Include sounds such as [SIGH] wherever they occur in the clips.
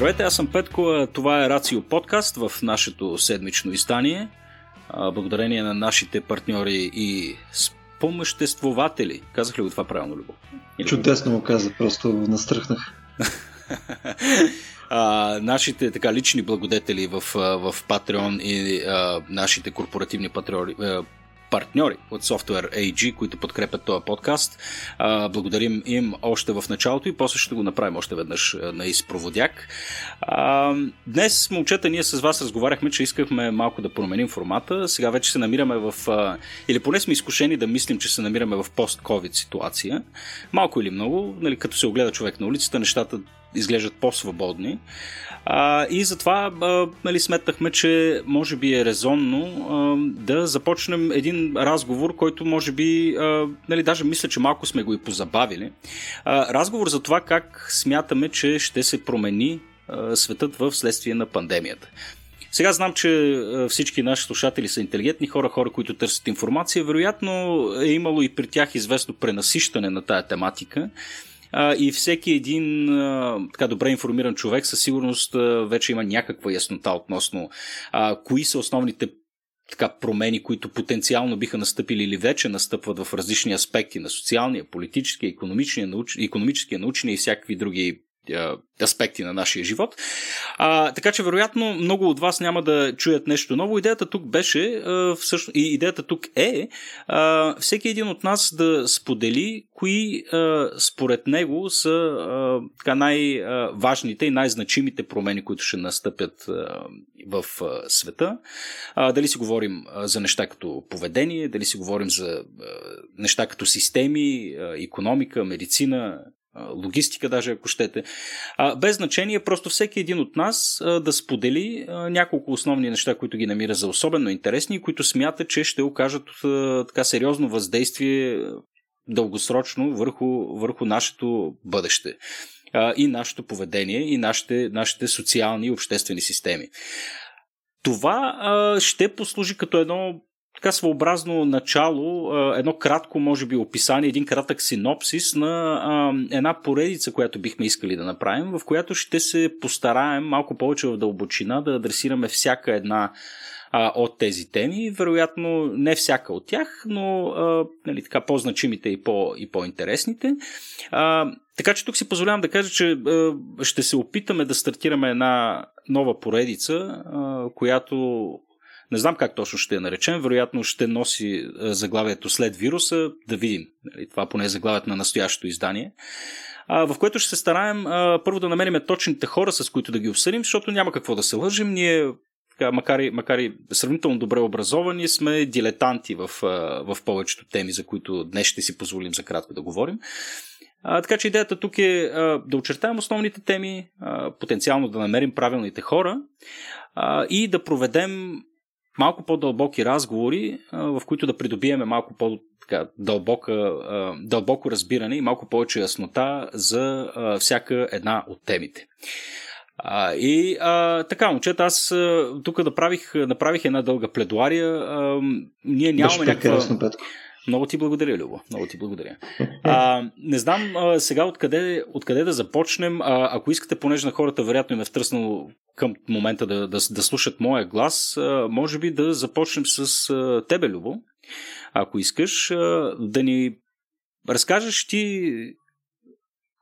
Здравейте, аз съм Петко, това е Рацио подкаст в нашето седмично издание. Благодарение на нашите партньори и спомъществователи. Казах ли го това правилно, Любов? Чудесно го каза, просто настръхнах. [LAUGHS] а, нашите така лични благодетели в, в Patreon и а, нашите корпоративни патриори, партньори от Software AG, които подкрепят този подкаст. Благодарим им още в началото и после ще го направим още веднъж на изпроводяк. Днес, момчета, ние с вас разговаряхме, че искахме малко да променим формата. Сега вече се намираме в... Или поне сме изкушени да мислим, че се намираме в пост-ковид ситуация. Малко или много, нали, като се огледа човек на улицата, нещата изглеждат по-свободни. А, и затова а, нали, сметнахме, че може би е резонно а, да започнем един разговор, който може би, а, нали, даже мисля, че малко сме го и позабавили. А, разговор за това как смятаме, че ще се промени а, светът в следствие на пандемията. Сега знам, че всички наши слушатели са интелигентни хора, хора, които търсят информация. Вероятно е имало и при тях известно пренасищане на тая тематика а, и всеки един а, така добре информиран човек със сигурност а, вече има някаква яснота относно а, кои са основните така, промени, които потенциално биха настъпили или вече настъпват в различни аспекти на социалния, политическия, економическия, науч... економическия научния и всякакви други аспекти на нашия живот. А, така че, вероятно, много от вас няма да чуят нещо ново. Идеята тук беше, а, всъщност, идеята тук е а, всеки един от нас да сподели кои а, според него са а, така най-важните и най-значимите промени, които ще настъпят а, в а, света. А, дали си говорим а, за неща като поведение, дали си говорим за а, неща като системи, а, економика, медицина, логистика даже ако щете. Без значение, просто всеки един от нас да сподели няколко основни неща, които ги намира за особено интересни и които смята, че ще окажат така сериозно въздействие дългосрочно върху, върху нашето бъдеще и нашето поведение и нашите, нашите социални и обществени системи. Това ще послужи като едно така своеобразно начало, едно кратко, може би, описание, един кратък синопсис на една поредица, която бихме искали да направим, в която ще се постараем малко повече в дълбочина да адресираме всяка една от тези теми. Вероятно не всяка от тях, но нали, така, по-значимите и, по, и по-интересните. Така че тук си позволявам да кажа, че ще се опитаме да стартираме една нова поредица, която не знам как точно ще я наречем, вероятно ще носи е, заглавието след вируса, да видим. Нали, това поне е заглавието на настоящото издание в което ще се стараем първо да намерим точните хора, с които да ги обсъдим, защото няма какво да се лъжим. Ние, макар, и, макар и сравнително добре образовани, сме дилетанти в, в повечето теми, за които днес ще си позволим за кратко да говорим. А, така че идеята тук е а, да очертаем основните теми, а, потенциално да намерим правилните хора а, и да проведем малко по-дълбоки разговори, в които да придобиеме малко по- дълбока, дълбоко разбиране и малко повече яснота за всяка една от темите. А, и а, така, момчета, аз тук направих, направих една дълга пледуария. А, ние нямаме някаква... Много ти благодаря, Любо. Много ти благодаря. А, не знам а, сега откъде, откъде да започнем. А, ако искате, понеже на хората вероятно им е втръснало към момента да, да, да слушат моя глас, а, може би да започнем с а, тебе, Любо. Ако искаш, а, да ни разкажеш ти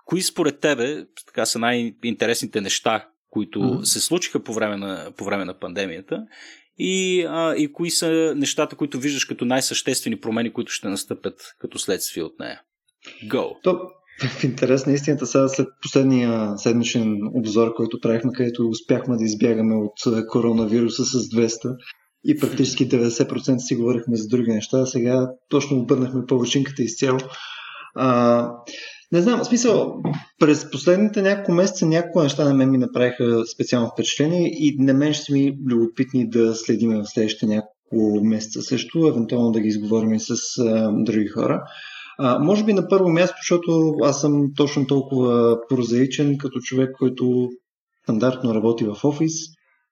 кои според тебе така са най-интересните неща, които mm-hmm. се случиха по време на, по време на пандемията и, а, и кои са нещата, които виждаш като най-съществени промени, които ще настъпят като следствие от нея. Go! То, в интерес на истината, сега след последния седмичен обзор, който правихме, където успяхме да избягаме от коронавируса с 200 и практически 90% си говорихме за други неща, сега точно обърнахме повършинката изцяло. А, не знам, в смисъл, през последните няколко месеца няколко неща на мен ми направиха специално впечатление и на мен ще ми любопитни да следим в следващите няколко месеца също, евентуално да ги изговорим и с а, други хора. А, може би на първо място, защото аз съм точно толкова прозаичен като човек, който стандартно работи в офис.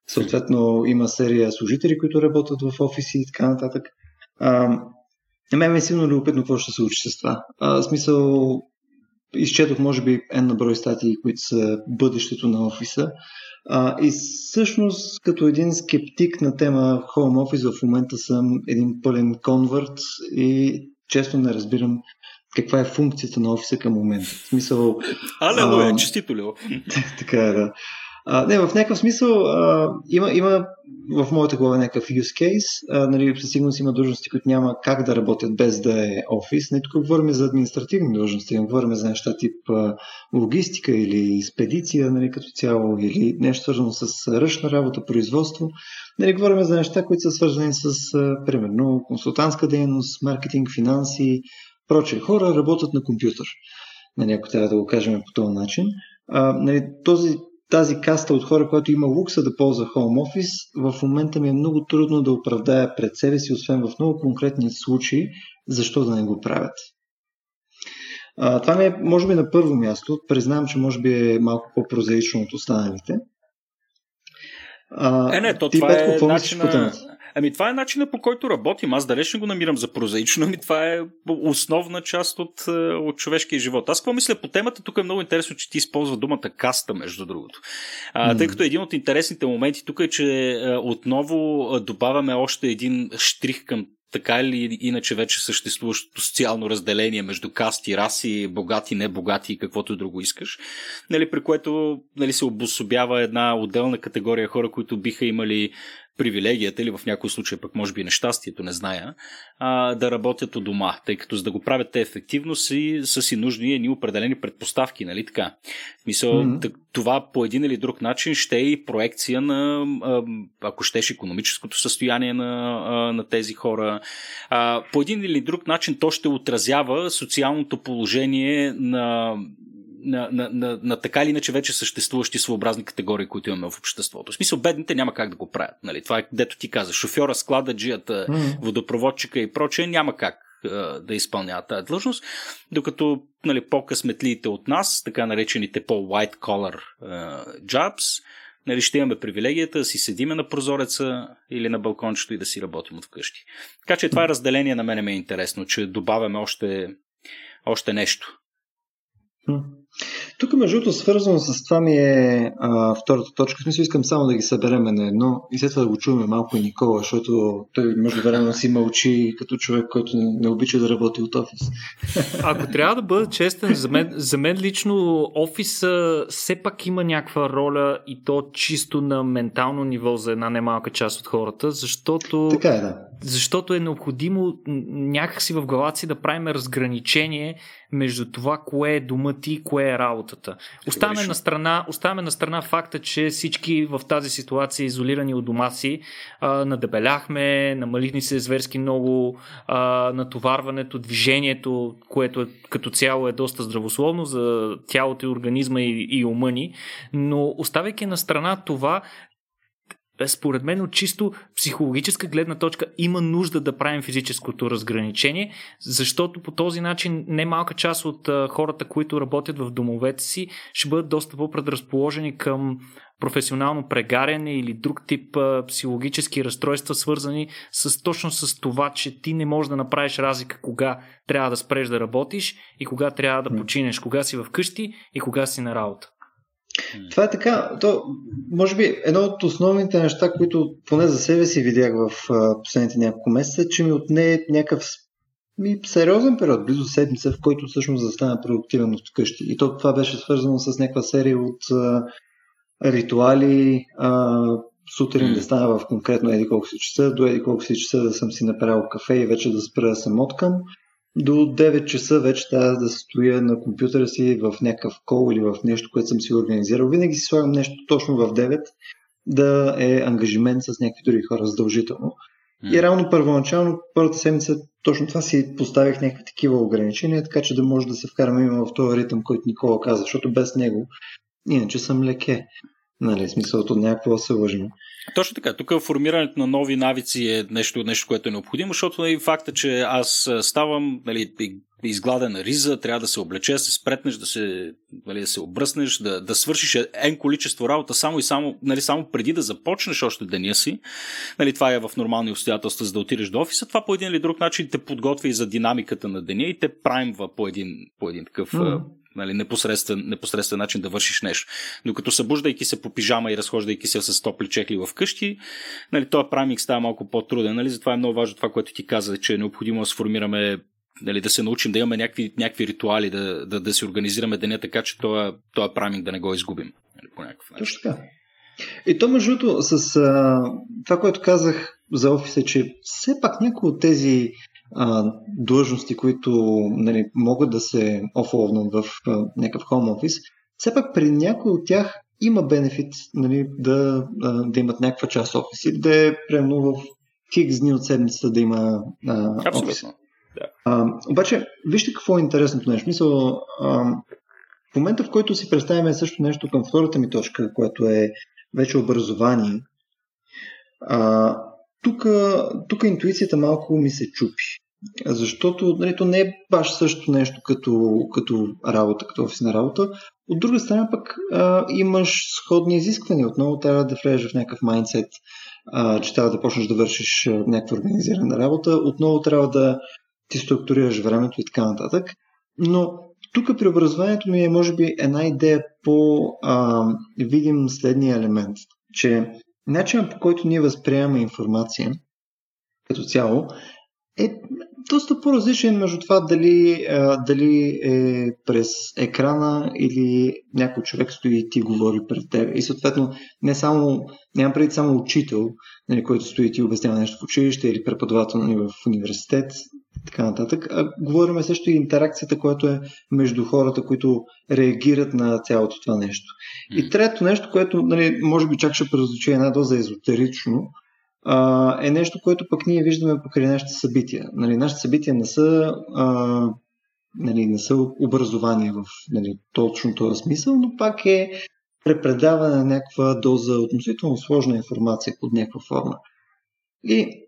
Съответно има серия служители, които работят в офиси и така нататък. А, на мен е силно любопитно какво ще се случи с това. А, смисъл, изчетох, може би, една брой статии, които са бъдещето на офиса. А, и всъщност, като един скептик на тема Home Office, в момента съм един пълен конверт и често не разбирам каква е функцията на офиса към момента. В смисъл... Алелуя, честито ли? [LAUGHS] така е, да. А, не, в някакъв смисъл а, има, има в моята глава някакъв use case. А, нали, със сигурност има длъжности, които няма как да работят без да е офис. Не тук говорим за административни длъжности, говорим за неща тип а, логистика или спедиция нали, като цяло, или нещо свързано с ръчна работа, производство. Нали, говорим за неща, които са свързани с, а, примерно, консултантска дейност, маркетинг, финанси, прочее. Хора работят на компютър. Нали, ако трябва да го кажем по този начин. А, нали, този тази каста от хора, която има лукса да ползва Home Office, в момента ми е много трудно да оправдая пред себе си, освен в много конкретни случаи, защо да не го правят. А, това ми е, може би, на първо място. Признавам, че може би е малко по-прозаично от останалите. А, е, не, то ти, това Петко, е начина... Ами това е начинът по който работим. Аз далеч не го намирам за прозаично, ами това е основна част от, е, от човешкия живот. Аз какво мисля по темата? Тук е много интересно, че ти използва думата каста, между другото. А, mm. Тъй като един от интересните моменти тук е, че е, отново е, добавяме още един штрих към така или иначе вече съществуващото социално разделение между касти, раси, богати, небогати и каквото друго искаш, нали, при което нали, се обособява една отделна категория хора, които биха имали привилегията или в някои случаи пък може би нещастието, не зная, а, да работят у дома, тъй като за да го правят те ефективно си, са си нужни едни определени предпоставки, нали така? Мисъл, mm-hmm. това по един или друг начин ще е и проекция на, ако щеш, економическото състояние на, на тези хора. А, по един или друг начин то ще отразява социалното положение на на, на, на, на така или иначе вече съществуващи своеобразни категории, които имаме в обществото. В смисъл, бедните няма как да го правят. Нали? Това е, дето ти каза, шофьора, склададжията, mm. водопроводчика и прочее, няма как да изпълняват тази длъжност, докато нали, по-късметлиите от нас, така наречените по-white collar uh, jobs, нали, ще имаме привилегията да си седиме на прозореца или на балкончето и да си работим от вкъщи. Така че това е разделение на мене ме е интересно, че добавяме още, още нещо. Тук, между другото, свързано с това ми е а, втората точка. В смисъл, искам само да ги съберем на едно и след това да го чуваме малко и Никола, защото той между време си мълчи като човек, който не, не обича да работи от офис. [LAUGHS] Ако трябва да бъда честен, за мен, за мен лично офиса все пак има някаква роля и то чисто на ментално ниво за една немалка част от хората, защото, така е, да. Защото е необходимо някакси в главата си да правим разграничение между това, кое е дома ти, кое е работата. Оставяме на, страна, оставяме на страна факта, че всички в тази ситуация, изолирани от дома си, а, надебеляхме, намалихме се зверски много, а, натоварването, движението, което е, като цяло е доста здравословно за тялото и организма и, и ума ни, но оставяйки на страна това, според мен от чисто психологическа гледна точка има нужда да правим физическото разграничение, защото по този начин немалка част от хората, които работят в домовете си, ще бъдат доста по-предразположени към професионално прегаряне или друг тип психологически разстройства, свързани с, точно с това, че ти не можеш да направиш разлика кога трябва да спреш да работиш и кога трябва да починеш, кога си вкъщи и кога си на работа. Това е така. То, може би едно от основните неща, които поне за себе си видях в а, последните няколко месеца, е, че ми отне някакъв ми, сериозен период, близо седмица, в който всъщност да стана продуктивен от вкъщи. И то това беше свързано с някаква серия от а, ритуали, а, сутрин да стана в конкретно еди колко си часа, до еди колко си часа да съм си направил кафе и вече да спра да съм откъм до 9 часа вече трябва да стоя на компютъра си в някакъв кол или в нещо, което съм си организирал. Винаги си слагам нещо точно в 9, да е ангажимент с някакви други хора задължително. И реално първоначално, първата седмица, точно това си поставих някакви такива ограничения, така че да може да се вкараме именно в този ритъм, който Никола каза, защото без него иначе съм леке. Нали, смисълто някакво да се лъжим. Точно така. Тук формирането на нови навици е нещо, нещо което е необходимо, защото нали, факта, че аз ставам нали, изгладена риза, трябва да се облече, да се спретнеш, да се, нали, да се обръснеш, да, да свършиш ен количество работа само и само, нали, само преди да започнеш още деня си. Нали, това е в нормални обстоятелства, за да отидеш до офиса. Това по един или друг начин те подготвя и за динамиката на деня и те праймва по един, по един такъв mm нали, непосредствен, непосредствен начин да вършиш нещо. Докато събуждайки се по пижама и разхождайки се с топли чекли в къщи, нали, този прамик става малко по-труден. Нали, затова е много важно това, което ти каза, че е необходимо да сформираме нали, да се научим да имаме някакви, някакви ритуали, да, да, да си организираме деня така, че този, този праминг да не го изгубим. Нали, по някакъв начин. Точно така. И то, между другото, с а, това, което казах за офиса, че все пак някои от тези а, длъжности, които нали, могат да се офловнат в а, някакъв home офис, все пак при някои от тях има бенефит нали, да, да имат някаква част офис или да е примерно в хикс дни от седмицата да има а, офис. Да. А, обаче, вижте какво е интересното нещо. Мисъл, а, в момента, в който си представяме също нещо към втората ми точка, което е вече образование, а, тук интуицията малко ми се чупи. Защото нали, то не е баш също нещо като, като работа, като офисна работа. От друга страна пък а, имаш сходни изисквания. Отново трябва да влезеш в някакъв майндсет, че трябва да почнеш да вършиш някаква организирана работа. Отново трябва да ти структурираш времето и така нататък. Но тук при образованието ми е, може би, една идея по а, видим следния елемент, че начинът по който ние възприемаме информация като цяло е доста по-различен между това дали, а, дали е през екрана или някой човек стои и ти говори пред теб. И съответно не само, нямам преди само учител, нали, който стои и ти обяснява нещо в училище или преподавател нали, в университет, така нататък. А, говорим също и интеракцията, която е между хората, които реагират на цялото това нещо. И трето нещо, което нали, може би чак ще прозвучи една доза езотерично, а, е нещо, което пък ние виждаме покрай нашите събития. Нали, нашите събития не са, а, нали, не са образование в нали, точно този смисъл, но пак е препредаване на някаква доза относително сложна информация под някаква форма. И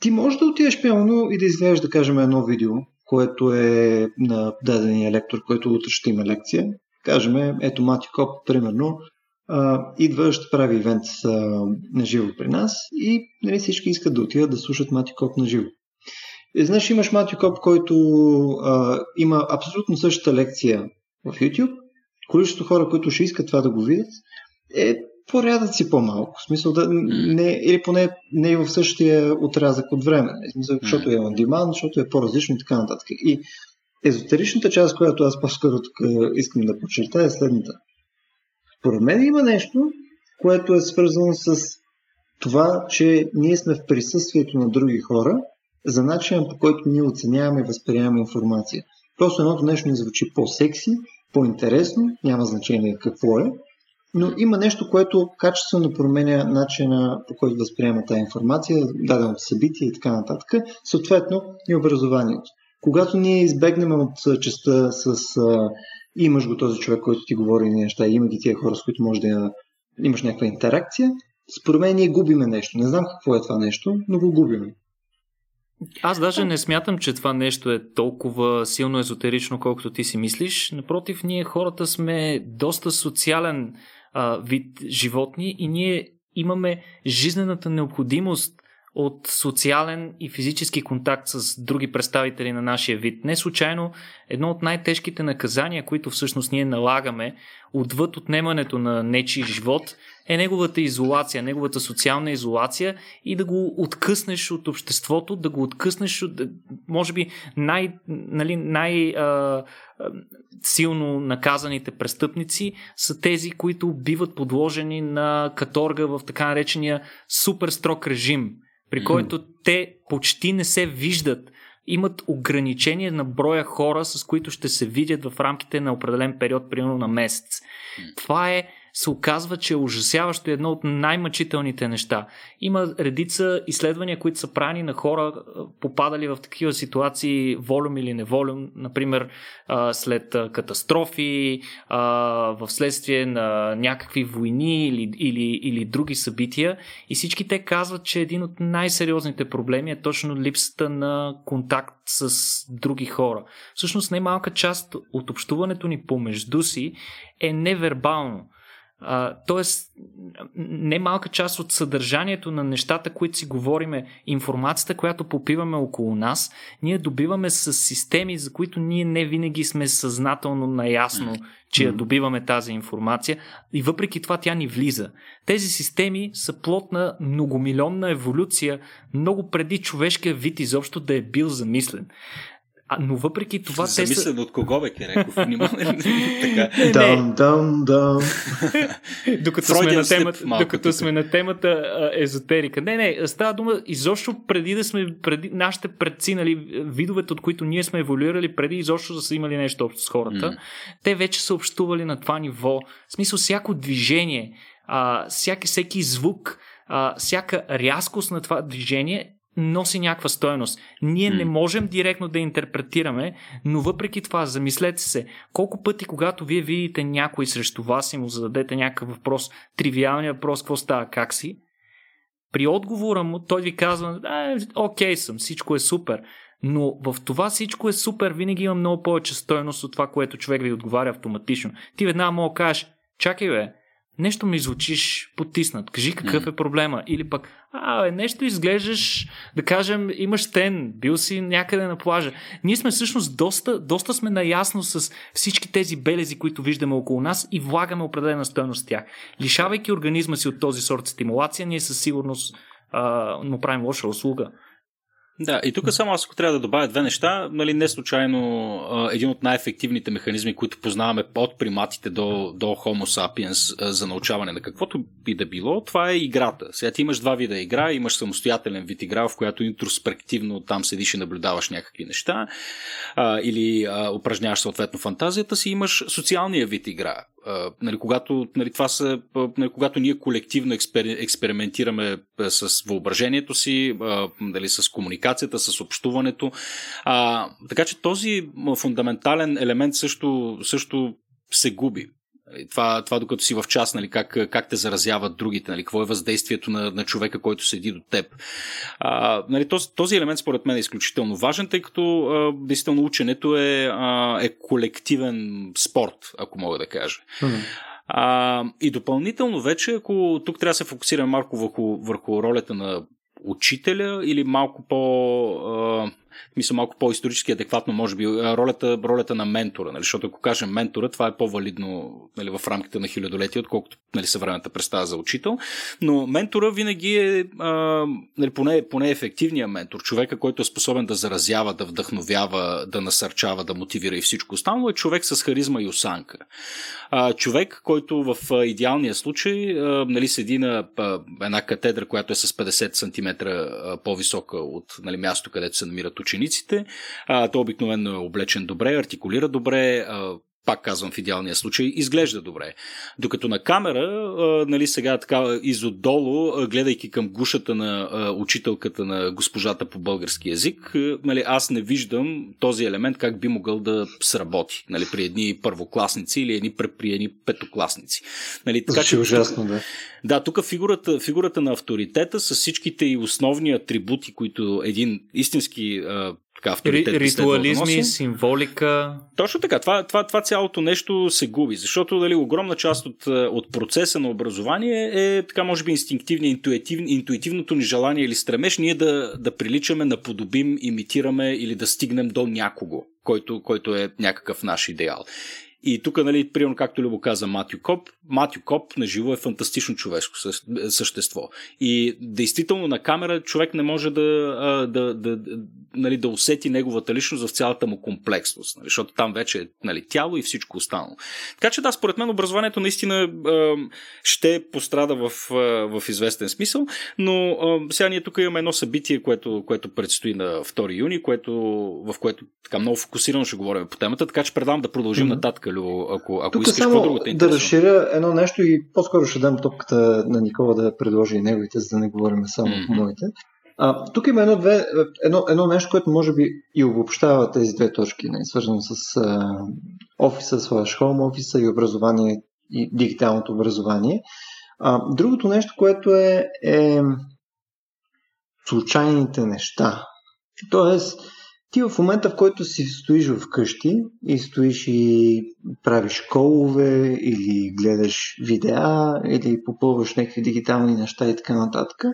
ти можеш да отидеш пълно и да изгледаш, да кажем, едно видео, което е на дадения лектор, който утре ще има лекция. Кажем, ето Мати Коп, примерно, идва, ще прави ивент на живо при нас и нали, всички искат да отидат да слушат Мати Коп на живо. И, знаеш, имаш Мати Коп, който а, има абсолютно същата лекция в YouTube. Количеството хора, които ще искат това да го видят, е порядъци по-малко. В смисъл да не, или поне не е в същия отрязък от време. В смисъл, защото е on demand, защото е по-различно и така нататък. И езотеричната част, която аз по-скоро тук искам да подчертая е следната. Според мен има нещо, което е свързано с това, че ние сме в присъствието на други хора за начина по който ние оценяваме и възприемаме информация. Просто едното нещо ни звучи по-секси, по-интересно, няма значение какво е, но има нещо, което качествено променя начина по който възприема тази информация, даденото събитие и така нататък, съответно и образованието. Когато ние избегнем от частта с имаш го този човек, който ти говори неща, има ги тия хора, с които може да имаш някаква интеракция, според мен ние губиме нещо. Не знам какво е това нещо, но го губиме. Аз даже не смятам, че това нещо е толкова силно езотерично, колкото ти си мислиш. Напротив, ние хората сме доста социален а, вид животни и ние имаме жизнената необходимост от социален и физически контакт с други представители на нашия вид. Не случайно едно от най-тежките наказания, които всъщност ние налагаме отвъд отнемането на нечи живот, е неговата изолация, неговата социална изолация и да го откъснеш от обществото, да го откъснеш от, може би, най, нали, най а, силно наказаните престъпници са тези, които биват подложени на каторга в така наречения супер строг режим – при който те почти не се виждат. Имат ограничение на броя хора, с които ще се видят в рамките на определен период, примерно на месец. Това е се оказва, че е ужасяващо едно от най-мъчителните неща. Има редица изследвания, които са правени на хора, попадали в такива ситуации, волюм или неволюм, например след катастрофи, в следствие на някакви войни или, или, или други събития. И всички те казват, че един от най-сериозните проблеми е точно липсата на контакт с други хора. Всъщност, най-малка част от общуването ни помежду си е невербално А, тоест, не малка част от съдържанието на нещата, които си говориме, информацията, която попиваме около нас, ние добиваме с системи, за които ние не винаги сме съзнателно наясно, че я добиваме тази информация и въпреки това тя ни влиза. Тези системи са плод на многомилионна еволюция, много преди човешкия вид изобщо да е бил замислен. А, но въпреки това те са... от кого бе, Кереков? [LAUGHS] Дам, дам, дам. [LAUGHS] Докато сме на темата, докато сме на темата езотерика. Не, не, става дума изобщо преди да сме, преди нашите предци, нали, видовете, от които ние сме еволюирали, преди изобщо да са имали нещо общо с хората, mm. те вече са общували на това ниво. В смисъл, всяко движение, а, всяки, всеки звук, а, всяка рязкост на това движение носи някаква стоеност. Ние mm. не можем директно да интерпретираме, но въпреки това, замислете се, колко пъти, когато вие видите някой срещу вас и му зададете някакъв въпрос, тривиалният въпрос, какво става, как си, при отговора му той ви казва, окей съм, всичко е супер. Но в това всичко е супер, винаги има много повече стоеност от това, което човек ви отговаря автоматично. Ти веднага мога да кажеш, чакай бе, нещо ми звучиш потиснат, кажи какъв е проблема. Или пък, а, нещо изглеждаш, да кажем, имаш стен, бил си някъде на плажа. Ние сме всъщност доста, доста сме наясно с всички тези белези, които виждаме около нас и влагаме определена стоеност с тях. Лишавайки организма си от този сорт стимулация, ние със сигурност а, му правим лоша услуга. Да, и тук само аз ако трябва да добавя две неща, нали, не случайно един от най-ефективните механизми, които познаваме от приматите до, до Homo sapiens за научаване на каквото би да било, това е играта. Сега ти имаш два вида игра, имаш самостоятелен вид игра, в която интроспективно там седиш и наблюдаваш някакви неща, а, или а, упражняваш съответно фантазията си, имаш социалния вид игра, Нали, когато, нали, това са, нали, когато ние колективно експер, експериментираме с въображението си, нали, с комуникацията, с общуването. Uh, така че този фундаментален елемент също, също се губи. Нали, това, това докато си в час, нали, как, как те заразяват другите, нали, какво е въздействието на, на човека, който седи до теб. А, нали, този, този елемент според мен е изключително важен, тъй като а, действително ученето е, а, е колективен спорт, ако мога да кажа. Mm-hmm. А, и допълнително вече, ако тук трябва да се фокусираме малко върху, върху ролята на учителя или малко по... А, мисля, малко по-исторически адекватно, може би, ролята, ролята на ментора. Нали? Защото ако кажем ментора, това е по-валидно нали, в рамките на хилядолетие, отколкото нали, съвременната представа за учител. Но ментора винаги е а, нали, поне, поне ефективния ментор, човека, който е способен да заразява, да вдъхновява, да насърчава, да мотивира и всичко останало, е човек с харизма и осанка. А, човек, който в идеалния случай а, нали, седи на а, една катедра, която е с 50 см по-висока от нали, място, където се намират учениците. А, той обикновено е облечен добре, артикулира добре, а, пак казвам в идеалния случай, изглежда добре. Докато на камера, а, нали сега така изотдолу, гледайки към гушата на а, учителката на госпожата по български язик, а, нали, аз не виждам този елемент как би могъл да сработи нали, при едни първокласници или едни, при едни петокласници. Нали, така, че, ужасно, да. Да, тук фигурата, фигурата на авторитета с всичките и основни атрибути, които един истински така, авторитет. Ритуализми, да символика. Точно така. Това, това, това цялото нещо се губи, защото дали, огромна част от, от процеса на образование е така, може би, инстинктивния, интуитив, интуитивното ни желание или стремеж ние да, да приличаме, наподобим, имитираме или да стигнем до някого, който, който е някакъв наш идеал. И тук, нали, примерно, както Любо каза Матю Коп, Матю Коп на живо е фантастично човешко същество. И действително на камера човек не може да, да, да, да, нали, да усети неговата личност в цялата му комплексност, нали, защото там вече е нали, тяло и всичко останало. Така че да, според мен образованието наистина ще пострада в, в известен смисъл, но сега ние тук имаме едно събитие, което, което предстои на 2 юни, което, в което така много фокусирано ще говорим по темата, така че предавам да продължим mm-hmm. нататък Любо, ако, ако Тук искаш само по-друго да разширя едно нещо и по-скоро ще дам топката на Никола да предложи и неговите, за да не говорим само mm-hmm. моите. А, тук има едно, две, едно, едно нещо, което може би и обобщава тези две точки, не, свързано с а, офиса, слаш хоум офиса и образование и дигиталното образование. А, другото нещо, което е, е случайните неща. Тоест, ти в момента, в който си стоиш вкъщи и стоиш и правиш колове или гледаш видеа или попълваш някакви дигитални неща и така нататък,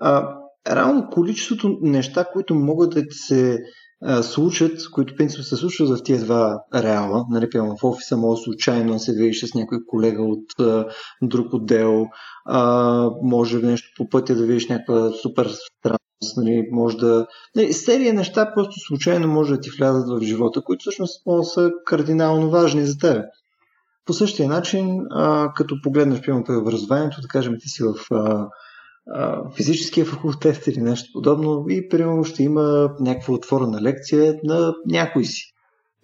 а, реално количеството неща, които могат да се а, случат, които принцип се случват в тези два реала, нали, в офиса може случайно се видиш с някой колега от а, друг отдел, а, може нещо по пътя да видиш някаква супер странност, нали, може да... Нали, серия неща просто случайно може да ти влязат в живота, които всъщност са кардинално важни за теб. По същия начин, а, като погледнеш, примерно, по образованието, да кажем, ти си в а, физическия факултет или нещо подобно и примерно ще има някаква отворена лекция на някой си.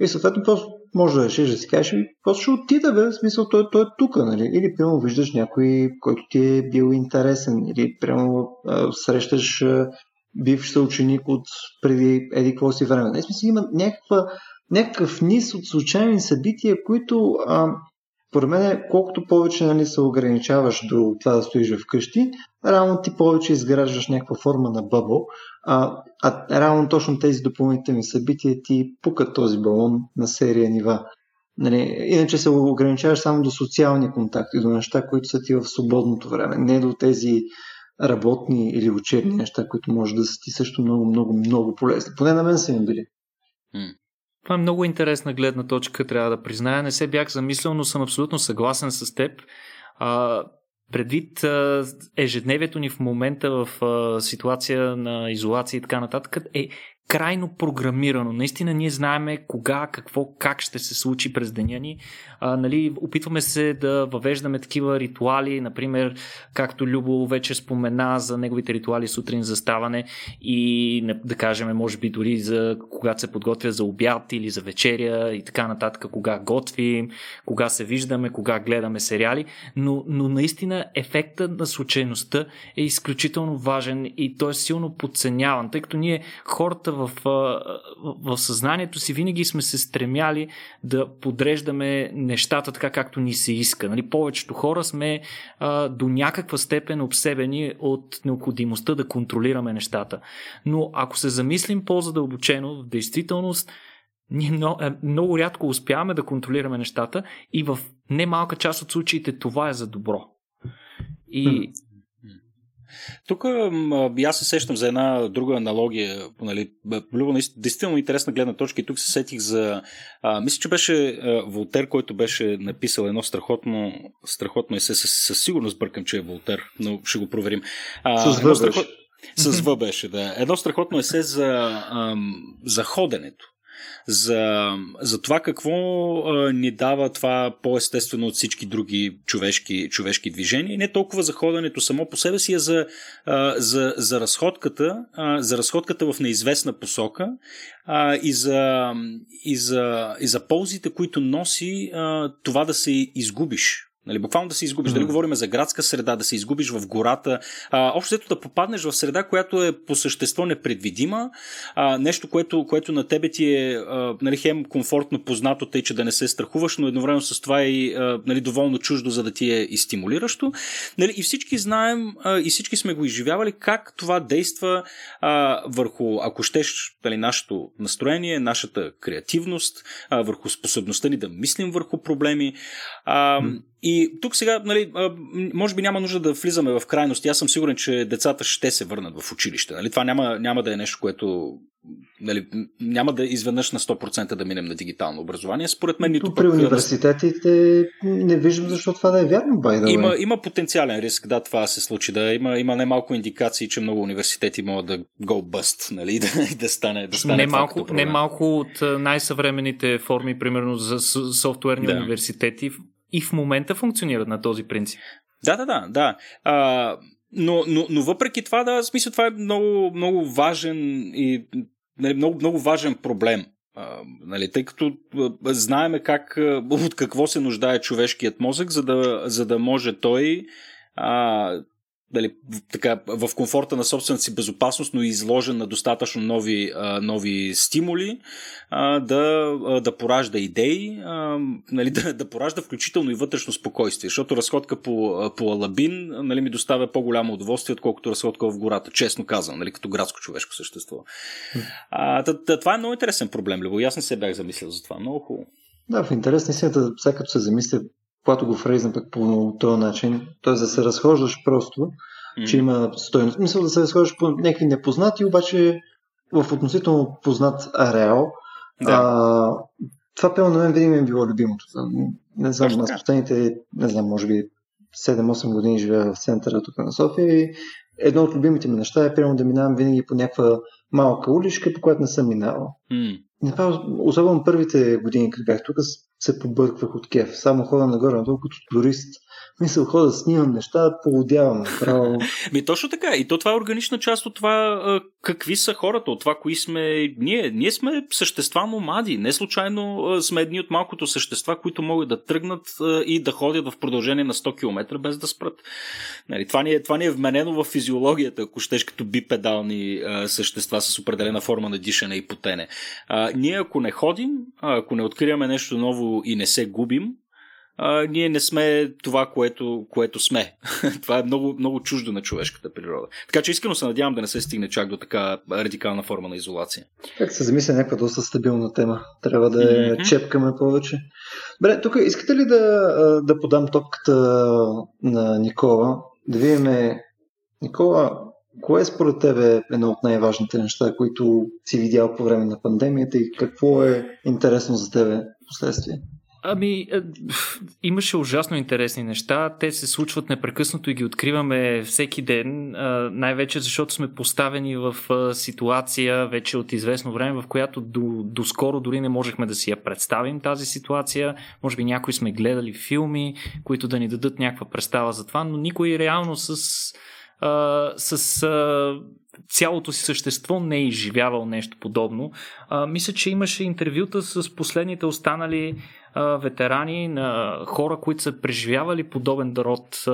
И съответно просто може да решиш да си кажеш, просто ще отида, бе, в смисъл той, той е тук, нали? Или примерно виждаш някой, който ти е бил интересен, или примерно срещаш бивш съученик от преди еди какво си време. Не, смисъл има някаква, някакъв низ от случайни събития, които а, според мен, колкото повече нали, се ограничаваш до това да стоиш вкъщи, реално ти повече изграждаш някаква форма на бъбъл, а, а реално точно тези допълнителни събития ти пукат този балон на серия нива. Нали, иначе се ограничаваш само до социални контакти, до неща, които са ти в свободното време, не до тези работни или учебни неща, които може да са ти също много, много, много полезни. Поне на мен са им били. Това е много интересна гледна точка, трябва да призная. Не се бях замислял, но съм абсолютно съгласен с теб. А, предвид ежедневието ни в момента в ситуация на изолация и така нататък, е крайно програмирано. Наистина ние знаеме кога, какво, как ще се случи през деня ни. А, нали, опитваме се да въвеждаме такива ритуали, например, както Любо вече спомена за неговите ритуали сутрин за ставане и да кажем, може би дори за когато се подготвя за обяд или за вечеря и така нататък, кога готвим, кога се виждаме, кога гледаме сериали, но, но наистина ефектът на случайността е изключително важен и той е силно подценяван, тъй като ние хората в, в съзнанието си винаги сме се стремяли да подреждаме нещата така, както ни се иска. Нали, повечето хора сме а, до някаква степен обсебени от необходимостта да контролираме нещата. Но ако се замислим по-задълбочено, в действителност ние много, е, много рядко успяваме да контролираме нещата и в немалка част от случаите това е за добро. И тук аз се сещам за една друга аналогия. Нали, Любо, действително интересна гледна точка и тук се сетих за... А, мисля, че беше а, Волтер, който беше написал едно страхотно, страхотно есе. Със, със сигурност бъркам, че е Волтер, но ще го проверим. А, с страхот... С В беше, да. Едно страхотно есе за, ам, за ходенето за, за това какво а, ни дава това по-естествено от всички други човешки, човешки движения. Не толкова за ходенето само по себе си, а за, а, за, за, разходката, а, за разходката в неизвестна посока а, и, за, и, за, и за ползите, които носи а, това да се изгубиш Нали, буквално да се изгубиш. Mm-hmm. Дали говорим за градска среда, да се изгубиш в гората. А, общо да попаднеш в среда, която е по същество непредвидима. А, нещо, което, което на тебе ти е а, нали, хем комфортно познато, тъй че да не се страхуваш, но едновременно с това е и а, нали, доволно чуждо, за да ти е и стимулиращо. Нали, и всички знаем а, и всички сме го изживявали как това действа а, върху, ако щеш, нали, нашето настроение, нашата креативност, а, върху способността ни да мислим върху проблеми. А, mm и тук сега, нали, може би няма нужда да влизаме в крайности. Аз съм сигурен, че децата ще се върнат в училище. Нали? Това няма, няма да е нещо, което нали, няма да изведнъж на 100% да минем на дигитално образование. Според мен нито При пък, университетите не виждам защо това да е вярно, бай има, има потенциален риск, да, това се случи. Да, има, има немалко индикации, че много университети могат да go bust, нали, [LAUGHS] да, да стане, да стане не, малко, не малко от най-съвременните форми, примерно за софтуерни да. университети, и в момента функционират на този принцип. Да, да, да, да. А, но, но, но въпреки това, да, в смисъл това е много, много важен и нали, много, много важен проблем. А, нали, тъй като знаеме как, от какво се нуждае човешкият мозък, за да, за да може той а, дали, така, в комфорта на собствената си безопасност, но изложен на достатъчно нови, нови стимули, да, да поражда идеи, нали, [LAUGHS] да, да поражда включително и вътрешно спокойствие, защото разходка по, по Алабин нали, ми доставя по-голямо удоволствие, отколкото разходка в гората, честно казвам, нали, като градско човешко същество. А, това е много интересен проблем, Лево. Аз не се бях замислил за това. Много хубаво. Да, в интерес на истината, сега като се замисля, когато го фрейзна пък по този начин, т.е. да се разхождаш просто, mm-hmm. че има стоеност. Мисля да се разхождаш по някакви непознати, обаче в относително познат ареал. Да. А, това пълно на мен винаги ми е било любимото. Не знам, аз последните, не знам, може би 7-8 години живея в центъра тук на София и едно от любимите ми неща е примерно да минавам винаги по някаква малка уличка, по която не съм минавал. Mm. Особено първите години, като бях тук, се побърквах от кеф. Само хода нагоре, надолу като турист. Мисля, хода, снимам неща, полудявам направо. [LAUGHS] Ми точно така. И то това е органична част от това какви са хората, от това кои сме ние. Ние сме същества номади. Не случайно сме едни от малкото същества, които могат да тръгнат и да ходят в продължение на 100 км без да спрат. Нали, това, ни е, това ни е вменено в физиологията, ако щеш като бипедални същества с определена форма на дишане и потене. А, ние ако не ходим, ако не откриваме нещо ново и не се губим, а, ние не сме това, което, което сме. [LAUGHS] това е много, много чуждо на човешката природа. Така че искрено се надявам да не се стигне чак до така радикална форма на изолация. Как се замисля някаква доста стабилна тема. Трябва да mm-hmm. чепкаме повече. Добре, тук искате ли да, да подам топката на Никола? Да видим, Никола, кое е според тебе едно от най-важните неща, които си видял по време на пандемията и какво е интересно за тебе последствие? Ами, е, имаше ужасно интересни неща. Те се случват непрекъснато и ги откриваме всеки ден. Най-вече защото сме поставени в ситуация вече от известно време, в която до, до скоро дори не можехме да си я представим тази ситуация. Може би някои сме гледали филми, които да ни дадат някаква представа за това, но никой реално с, с цялото си същество не е изживявал нещо подобно. А, мисля, че имаше интервюта с последните останали а, ветерани на хора, които са преживявали подобен род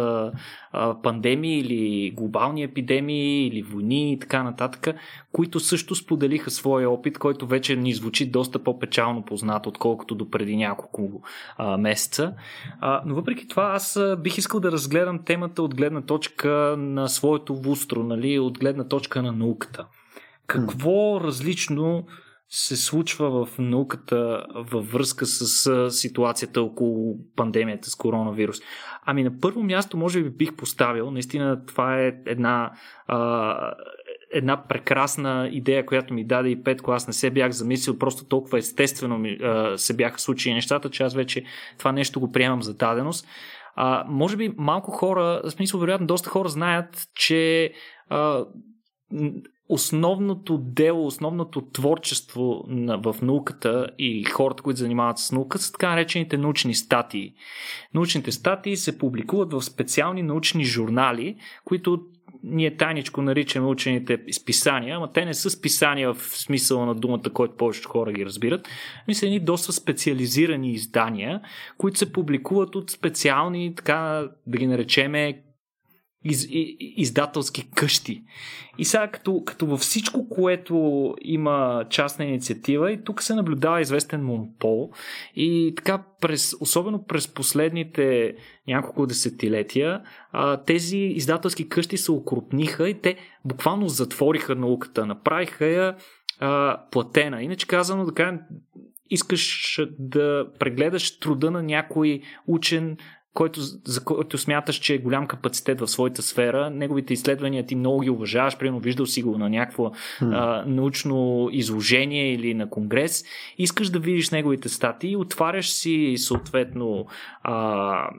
пандемии или глобални епидемии или войни и така нататък, които също споделиха своя опит, който вече ни звучи доста по-печално познат, отколкото до преди няколко а, месеца. А, но въпреки това, аз бих искал да разгледам темата от гледна точка на своето вустро, нали, от гледна точка на науката. Какво различно се случва в науката във връзка с ситуацията около пандемията с коронавирус? Ами на първо място може би бих поставил, наистина това е една а, една прекрасна идея, която ми даде и Петко, аз не се бях замислил, просто толкова естествено ми, а, се бяха случили нещата, че аз вече това нещо го приемам за даденост. А, може би малко хора, в смисъл вероятно доста хора знаят, че а, основното дело, основното творчество в науката и хората, които занимават с наука, са така наречените научни статии. Научните статии се публикуват в специални научни журнали, които ние тайничко наричаме учените списания, ама те не са списания в смисъла на думата, който повечето хора ги разбират. Ми са доста специализирани издания, които се публикуват от специални, така да ги наречеме, из, издателски къщи. И сега, като, като във всичко, което има частна инициатива, и тук се наблюдава известен монопол. И така, през, особено през последните няколко десетилетия, тези издателски къщи се окрупниха и те буквално затвориха науката, направиха я а, платена. Иначе казано, да кажем, искаш да прегледаш труда на някой учен който, за който смяташ, че е голям капацитет в своята сфера, неговите изследвания ти много ги уважаваш, примерно виждал си го на някакво hmm. а, научно изложение или на конгрес, искаш да видиш неговите статии, отваряш си съответно а,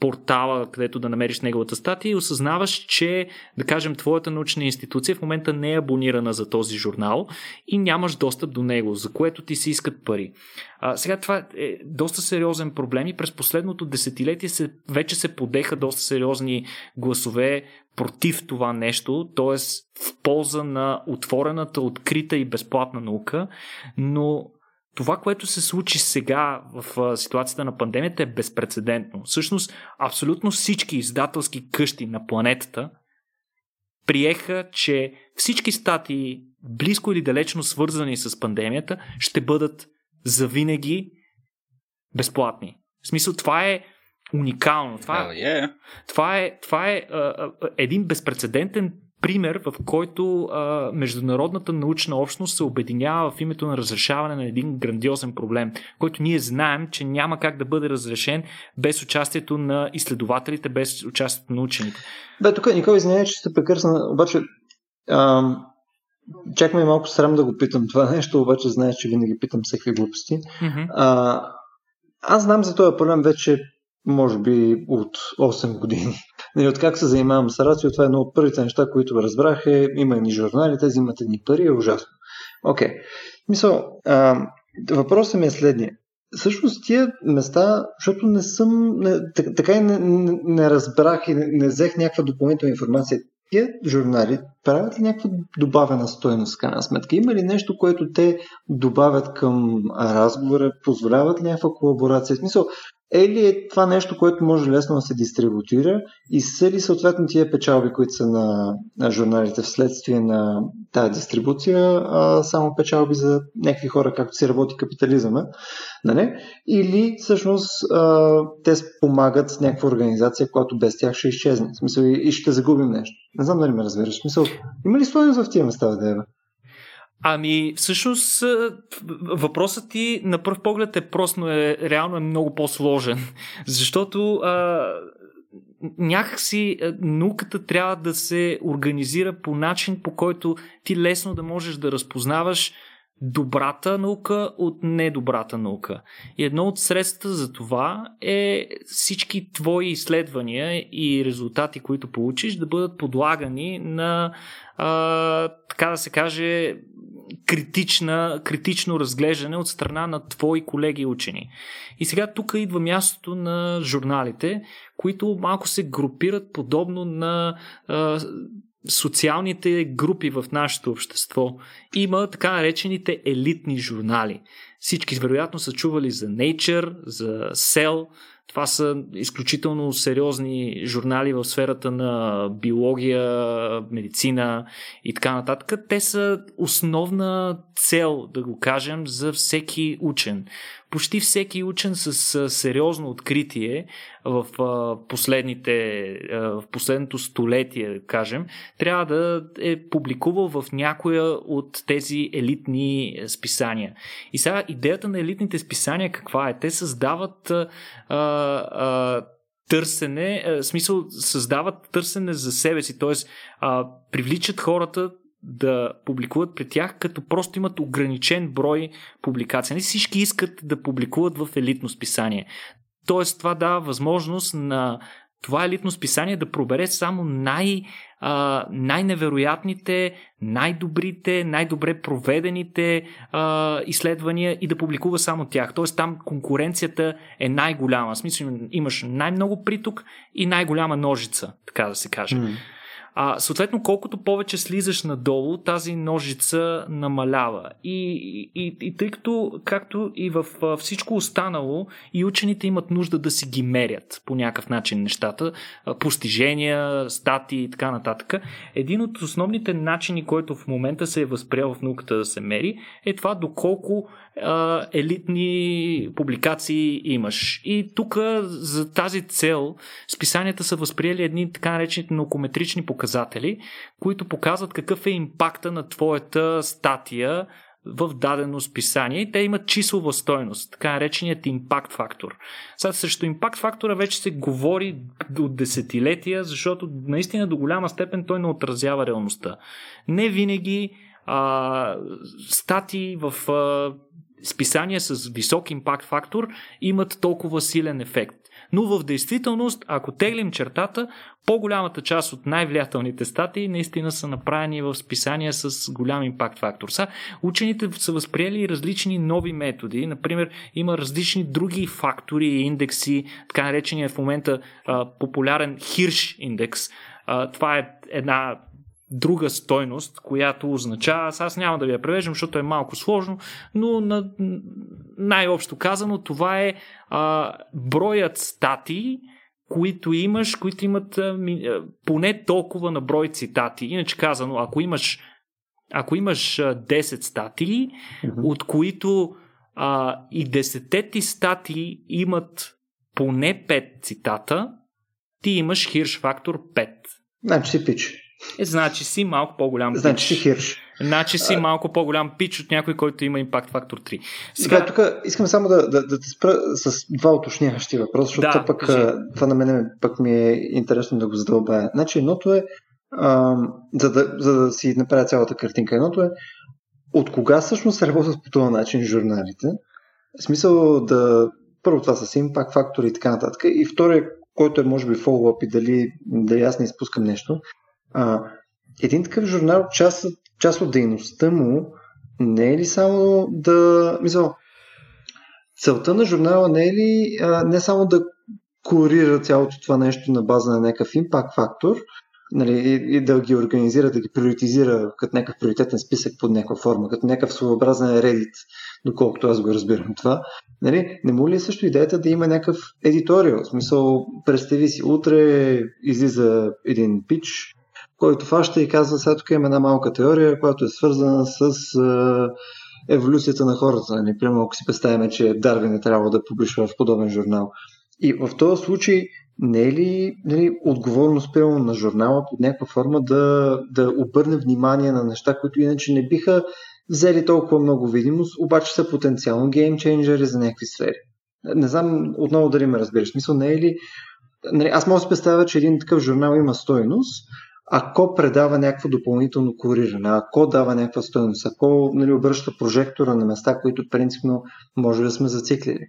портала, където да намериш неговата статия и осъзнаваш, че, да кажем, твоята научна институция в момента не е абонирана за този журнал и нямаш достъп до него, за което ти се искат пари. А, сега това е доста сериозен проблем и през последното десетилетие се, вече се подеха доста сериозни гласове против това нещо, т.е. в полза на отворената, открита и безплатна наука, но това, което се случи сега в ситуацията на пандемията е безпредседентно. Всъщност, абсолютно всички издателски къщи на планетата приеха, че всички статии, близко или далечно свързани с пандемията, ще бъдат завинаги безплатни. В смисъл, това е уникално. Това, oh, yeah. това е, това е а, а, един безпредседентен пример, в който а, международната научна общност се обединява в името на разрешаване на един грандиозен проблем, който ние знаем, че няма как да бъде разрешен без участието на изследователите, без участието на учените. Бе, тук Никол, извиняй, че сте прекърсна, обаче ам, чак ме малко срам да го питам това нещо, обаче знаеш, че винаги питам всеки глупости. Mm-hmm. А, аз знам за този проблем вече може би от 8 години. [LAUGHS] Нали, от как се занимавам с рацио, това е едно от първите неща, които разбрах е, има едни журнали, те взимат едни пари, е ужасно. Окей. Okay. Мисъл, въпросът ми е следния. Всъщност тия места, защото не съм, не, така и не, не, не разбрах и не, не взех някаква допълнителна информация. Тия журнали правят ли някаква добавена стоеност, крайна сметка? Има ли нещо, което те добавят към разговора? Позволяват ли някаква колаборация? В смисъл, е ли е това нещо, което може лесно да се дистрибутира и са ли съответно тия печалби, които са на, на журналите вследствие на тази дистрибуция, а, само печалби за някакви хора, както си работи капитализъма, нали? или всъщност а, те спомагат с някаква организация, която без тях ще изчезне. В смисъл и, ще загубим нещо. Не знам дали ме разбираш. Смисъл, има ли стоеност в тия места, Дева? Ами, всъщност, въпросът ти на пръв поглед е просто, но е, реално е много по-сложен. [LAUGHS] Защото а, някакси науката трябва да се организира по начин, по който ти лесно да можеш да разпознаваш добрата наука от недобрата наука. И едно от средствата за това е всички твои изследвания и резултати, които получиш, да бъдат подлагани на, а, така да се каже, критична, критично разглеждане от страна на твои колеги учени. И сега тук идва мястото на журналите, които малко се групират подобно на а, социалните групи в нашето общество. Има така наречените елитни журнали. Всички вероятно са чували за Nature, за Cell, това са изключително сериозни журнали в сферата на биология, медицина и така нататък. Те са основна цел, да го кажем, за всеки учен почти всеки учен с сериозно откритие в, последните, в последното столетие, да кажем, трябва да е публикувал в някоя от тези елитни списания. И сега идеята на елитните списания каква е? Те създават а, а, търсене, в смисъл създават търсене за себе си, т.е. привличат хората да публикуват при тях, като просто имат ограничен брой публикации. Не всички искат да публикуват в елитно списание. Тоест, това дава възможност на това елитно списание да пробере само най- а, най-невероятните, най-добрите, най-добре проведените а, изследвания и да публикува само тях. Тоест там конкуренцията е най-голяма. В смисъл имаш най-много приток и най-голяма ножица, така да се каже. Mm. А, съответно, колкото повече слизаш надолу, тази ножица намалява. И, и, и тъй като, както и в всичко останало, и учените имат нужда да си ги мерят по някакъв начин нещата, постижения, стати и така нататък, един от основните начини, който в момента се е възприял в науката да се мери, е това доколко елитни публикации имаш. И тук за тази цел списанията са възприели едни така наречените наукометрични показатели, които показват какъв е импакта на твоята статия в дадено списание и те имат числова стойност, така нареченият импакт фактор. Сега срещу импакт фактора вече се говори от десетилетия, защото наистина до голяма степен той не отразява реалността. Не винаги а, статии в а, списания с висок импакт фактор имат толкова силен ефект. Но в действителност, ако теглим чертата, по-голямата част от най-влиятелните статии наистина са направени в списания с голям импакт фактор. Са, учените са възприели различни нови методи. Например, има различни други фактори и индекси, така наречения в момента а, популярен Хирш индекс. А, това е една друга стойност, която означава, аз няма да ви я превеждам, защото е малко сложно, но на, най-общо казано това е а, броят статии, които имаш, които имат а, ми, а, поне толкова на брой цитати. Иначе казано, ако имаш, ако имаш а, 10 статии, mm-hmm. от които а, и 10 ти статии имат поне 5 цитата, ти имаш хирш фактор 5. Значи си пич. Е, значи си малко по-голям пич. Значи си хирш. Значи си а... малко по-голям пич от някой, който има импакт фактор 3. Сега, тук искам само да, да, да те спра с два уточняващи въпроса, защото да, пък, това на мен пък ми е интересно да го задълбая. Значи едното е, а, за, да, за да си направя цялата картинка, едното е от кога всъщност работят по този начин журналите? В смисъл да... Първо това с импакт фактори и така нататък. И втория, който е може би фоллоуап и дали, дали аз не изпускам нещо. А, един такъв журнал, част, част от дейността му не е ли само да... Мисъл, целта на журнала не е ли а, не само да корира цялото това нещо на база на някакъв импакт фактор, нали, и, и да ги организира, да ги приоритизира като някакъв приоритетен списък под някаква форма, като някакъв своеобразен Reddit, доколкото аз го разбирам това. Нали, не му ли е също идеята да има някакъв едиториал? В смисъл, представи си, утре излиза един пич, който фаща и казва, сега тук има една малка теория, която е свързана с е, еволюцията на хората. Нали? Примерно, ако си представяме, че Дарвин е трябвало да публикува в подобен журнал. И в този случай не е ли нали, отговорност примерно на журнала под някаква форма да, да обърне внимание на неща, които иначе не биха взели толкова много видимост, обаче са потенциално геймченджери за някакви сфери. Не знам отново дали ме разбираш. Смисъл не е ли... Нали, аз мога да си представя, че един такъв журнал има стойност, ако предава някакво допълнително кориране, ако дава някаква стойност, ако нали, обръща прожектора на места, които принципно може да сме зациклили.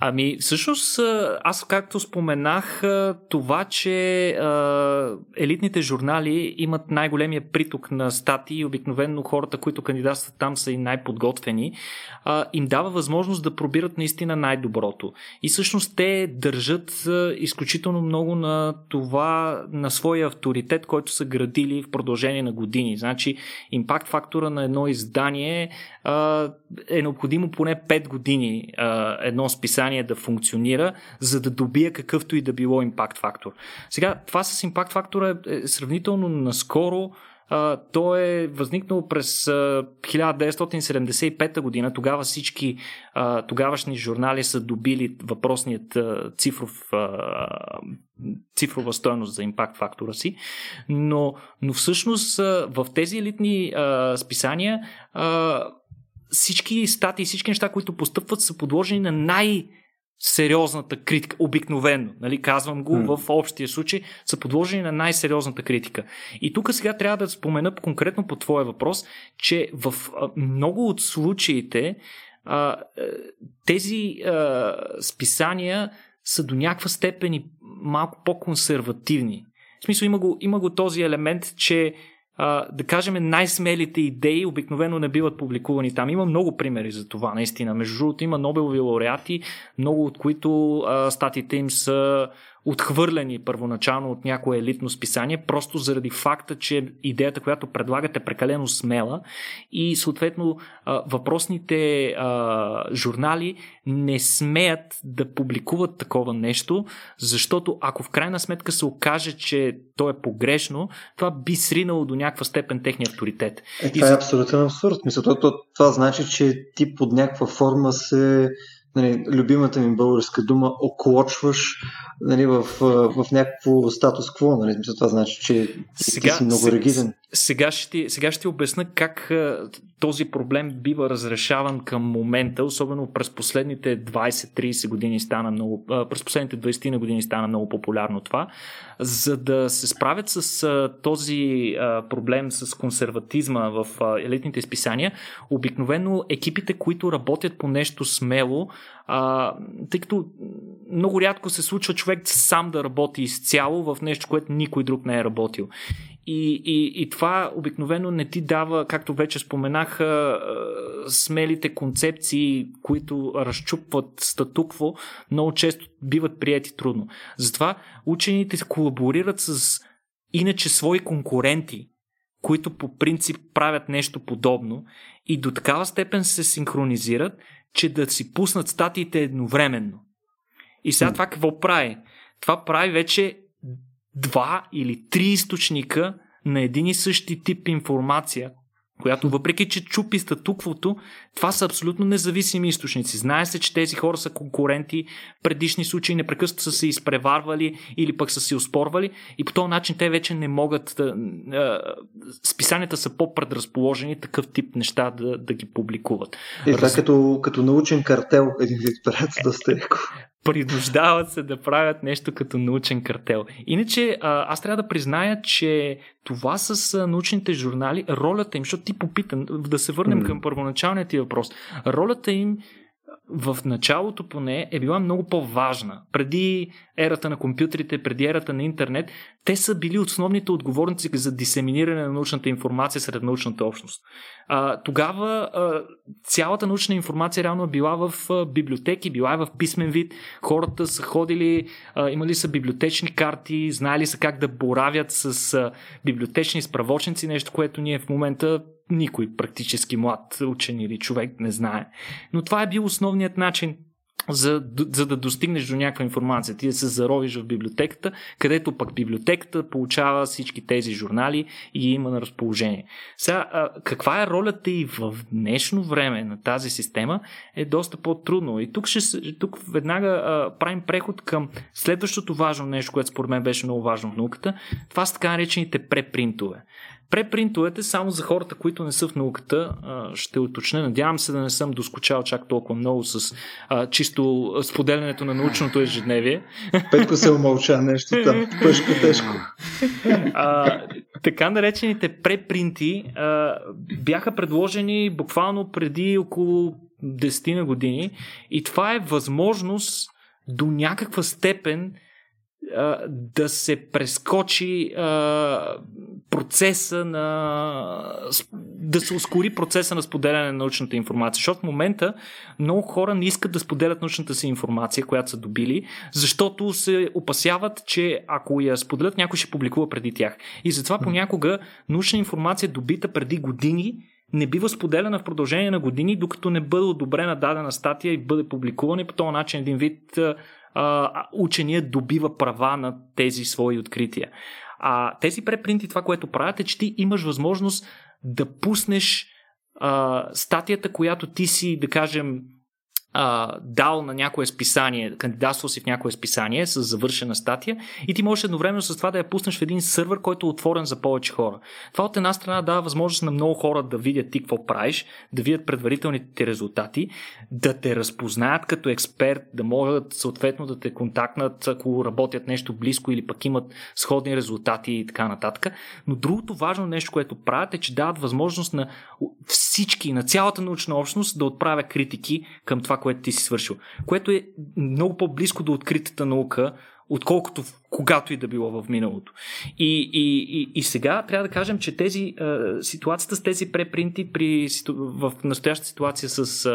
Ами, всъщност, аз както споменах, това, че а, елитните журнали имат най-големия приток на статии обикновено хората, които кандидатстват там са и най-подготвени, а, им дава възможност да пробират наистина най-доброто. И всъщност те държат изключително много на това, на своя авторитет, който са градили в продължение на години. Значи, импакт фактора на едно издание а, е необходимо поне 5 години а, едно списание да функционира, за да добие какъвто и да било импакт фактор. Сега, това с импакт фактора е, е сравнително наскоро. Uh, то е възникнало през uh, 1975 година. Тогава всички uh, тогавашни журнали са добили въпросният цифров, цифрова стоеност за импакт фактора си. Но, но всъщност в тези елитни списания всички статии, всички неща, които постъпват, са подложени на най- сериозната критика, обикновено, нали, казвам го mm. в общия случай, са подложени на най-сериозната критика. И тук сега трябва да спомена конкретно по твоя въпрос, че в много от случаите а, тези а, списания са до някаква степен и малко по-консервативни. В смисъл има го, има го този елемент, че да кажем, най-смелите идеи обикновено не биват публикувани там. Има много примери за това, наистина. Между другото, има Нобелови лауреати, много от които а, статите им са отхвърлени първоначално от някое елитно списание, просто заради факта, че идеята, която предлагате е прекалено смела и съответно въпросните журнали не смеят да публикуват такова нещо, защото ако в крайна сметка се окаже, че то е погрешно, това би сринало до някаква степен техния авторитет. Е, това е абсолютен абсурд. Мисля, това, това значи, че ти под някаква форма се нали, любимата ми българска дума, оклочваш нали, в, в някакво статус-кво. Нали? Това значи, че сега, ти си много региден. Сега ще, сега ще обясна как този проблем бива разрешаван към момента, особено през последните 20-30 години стана много, през последните 20 години стана много популярно това. За да се справят с този проблем с консерватизма в елитните списания, обикновено екипите, които работят по нещо смело, а, тъй като много рядко се случва човек сам да работи изцяло в нещо, което никой друг не е работил. И, и, и това обикновено не ти дава, както вече споменах, смелите концепции, които разчупват статукво, много често биват прияти трудно. Затова учените колаборират с иначе свои конкуренти които по принцип правят нещо подобно и до такава степен се синхронизират, че да си пуснат статиите едновременно. И сега това какво прави? Това прави вече два или три източника на един и същи тип информация, която въпреки, че чупи статуквото, това са абсолютно независими източници. Знае се, че тези хора са конкуренти, предишни случаи непрекъснато са се изпреварвали или пък са се успорвали и по този начин те вече не могат да... Списанията са по-предразположени такъв тип неща да, да ги публикуват. И това Раз... като, като научен картел, един вид правят доста леко принуждават се да правят нещо като научен картел. Иначе аз трябва да призная, че това с научните журнали, ролята им, защото ти попитам, да се върнем mm. към първоначалния ти въпрос, ролята им в началото поне е била много по-важна. Преди ерата на компютрите, преди ерата на интернет, те са били основните отговорници за дисеминиране на научната информация сред научната общност. А, тогава а, цялата научна информация реално е била в а, библиотеки, била е в писмен вид. Хората са ходили, а, имали са библиотечни карти, знаели са как да боравят с а, библиотечни справочници, нещо, което ние в момента никой практически млад учен или човек не знае. Но това е бил основният начин за, за да достигнеш до някаква информация. Ти да се заровиш в библиотеката, където пък библиотеката получава всички тези журнали и има на разположение. Сега, каква е ролята и в днешно време на тази система е доста по-трудно. И тук, ще, тук веднага а, правим преход към следващото важно нещо, което според мен беше много важно в науката. Това са така наречените препринтове. Препринтовете, само за хората, които не са в науката, ще уточня. Надявам се да не съм доскочал чак толкова много с а, чисто споделянето на научното ежедневие. Петко се умълча нещо там. Тежко, тежко. А, така наречените препринти а, бяха предложени буквално преди около 10 на години и това е възможност до някаква степен да се прескочи процеса на. да се ускори процеса на споделяне на научната информация. Защото в момента много хора не искат да споделят научната си информация, която са добили, защото се опасяват, че ако я споделят, някой ще публикува преди тях. И затова понякога научна информация, добита преди години, не бива споделена в продължение на години, докато не бъде одобрена дадена статия и бъде публикувана и по този начин един вид а, ученият добива права на тези свои открития. А тези препринти, това, което правят е, че ти имаш възможност да пуснеш а, статията, която ти си, да кажем, а, дал на някое списание, кандидатствал си в някое списание с завършена статия и ти можеш едновременно с това да я пуснеш в един сървър, който е отворен за повече хора. Това от една страна дава възможност на много хора да видят ти какво правиш, да видят предварителните ти резултати, да те разпознаят като експерт, да могат съответно да те контактнат, ако работят нещо близко или пък имат сходни резултати и така нататък. Но другото важно нещо, което правят е, че дават възможност на всички, на цялата научна общност да отправя критики към това, което ти си свършил. Което е много по-близко до откритата наука, отколкото когато и да било в миналото. И, и, и, и сега трябва да кажем, че тези е, ситуацията с тези препринти при, в настоящата ситуация с е,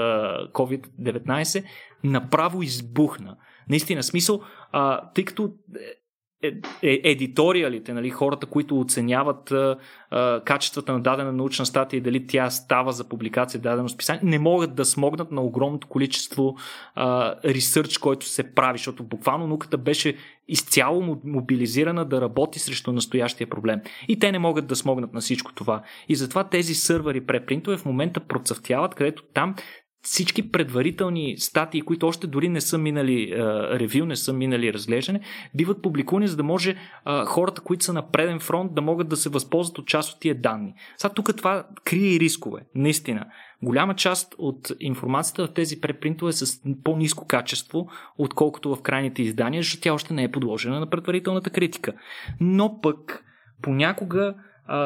COVID-19 направо избухна. Наистина, смисъл, е, тъй като е, е, едиториалите, нали, хората, които оценяват а, а, качествата на дадена научна статия и дали тя става за публикация дадено списание, не могат да смогнат на огромното количество ресърч, който се прави, защото буквално науката беше изцяло мобилизирана да работи срещу настоящия проблем. И те не могат да смогнат на всичко това. И затова тези сървъри препринтове в момента процъфтяват, където там всички предварителни статии, които още дори не са минали ревю, не са минали разглеждане, биват публикувани, за да може а, хората, които са на преден фронт, да могат да се възползват от част от тия данни. Сега тук това крие рискове, наистина. Голяма част от информацията в тези препринтове е с по-низко качество, отколкото в крайните издания, защото тя още не е подложена на предварителната критика. Но пък понякога а,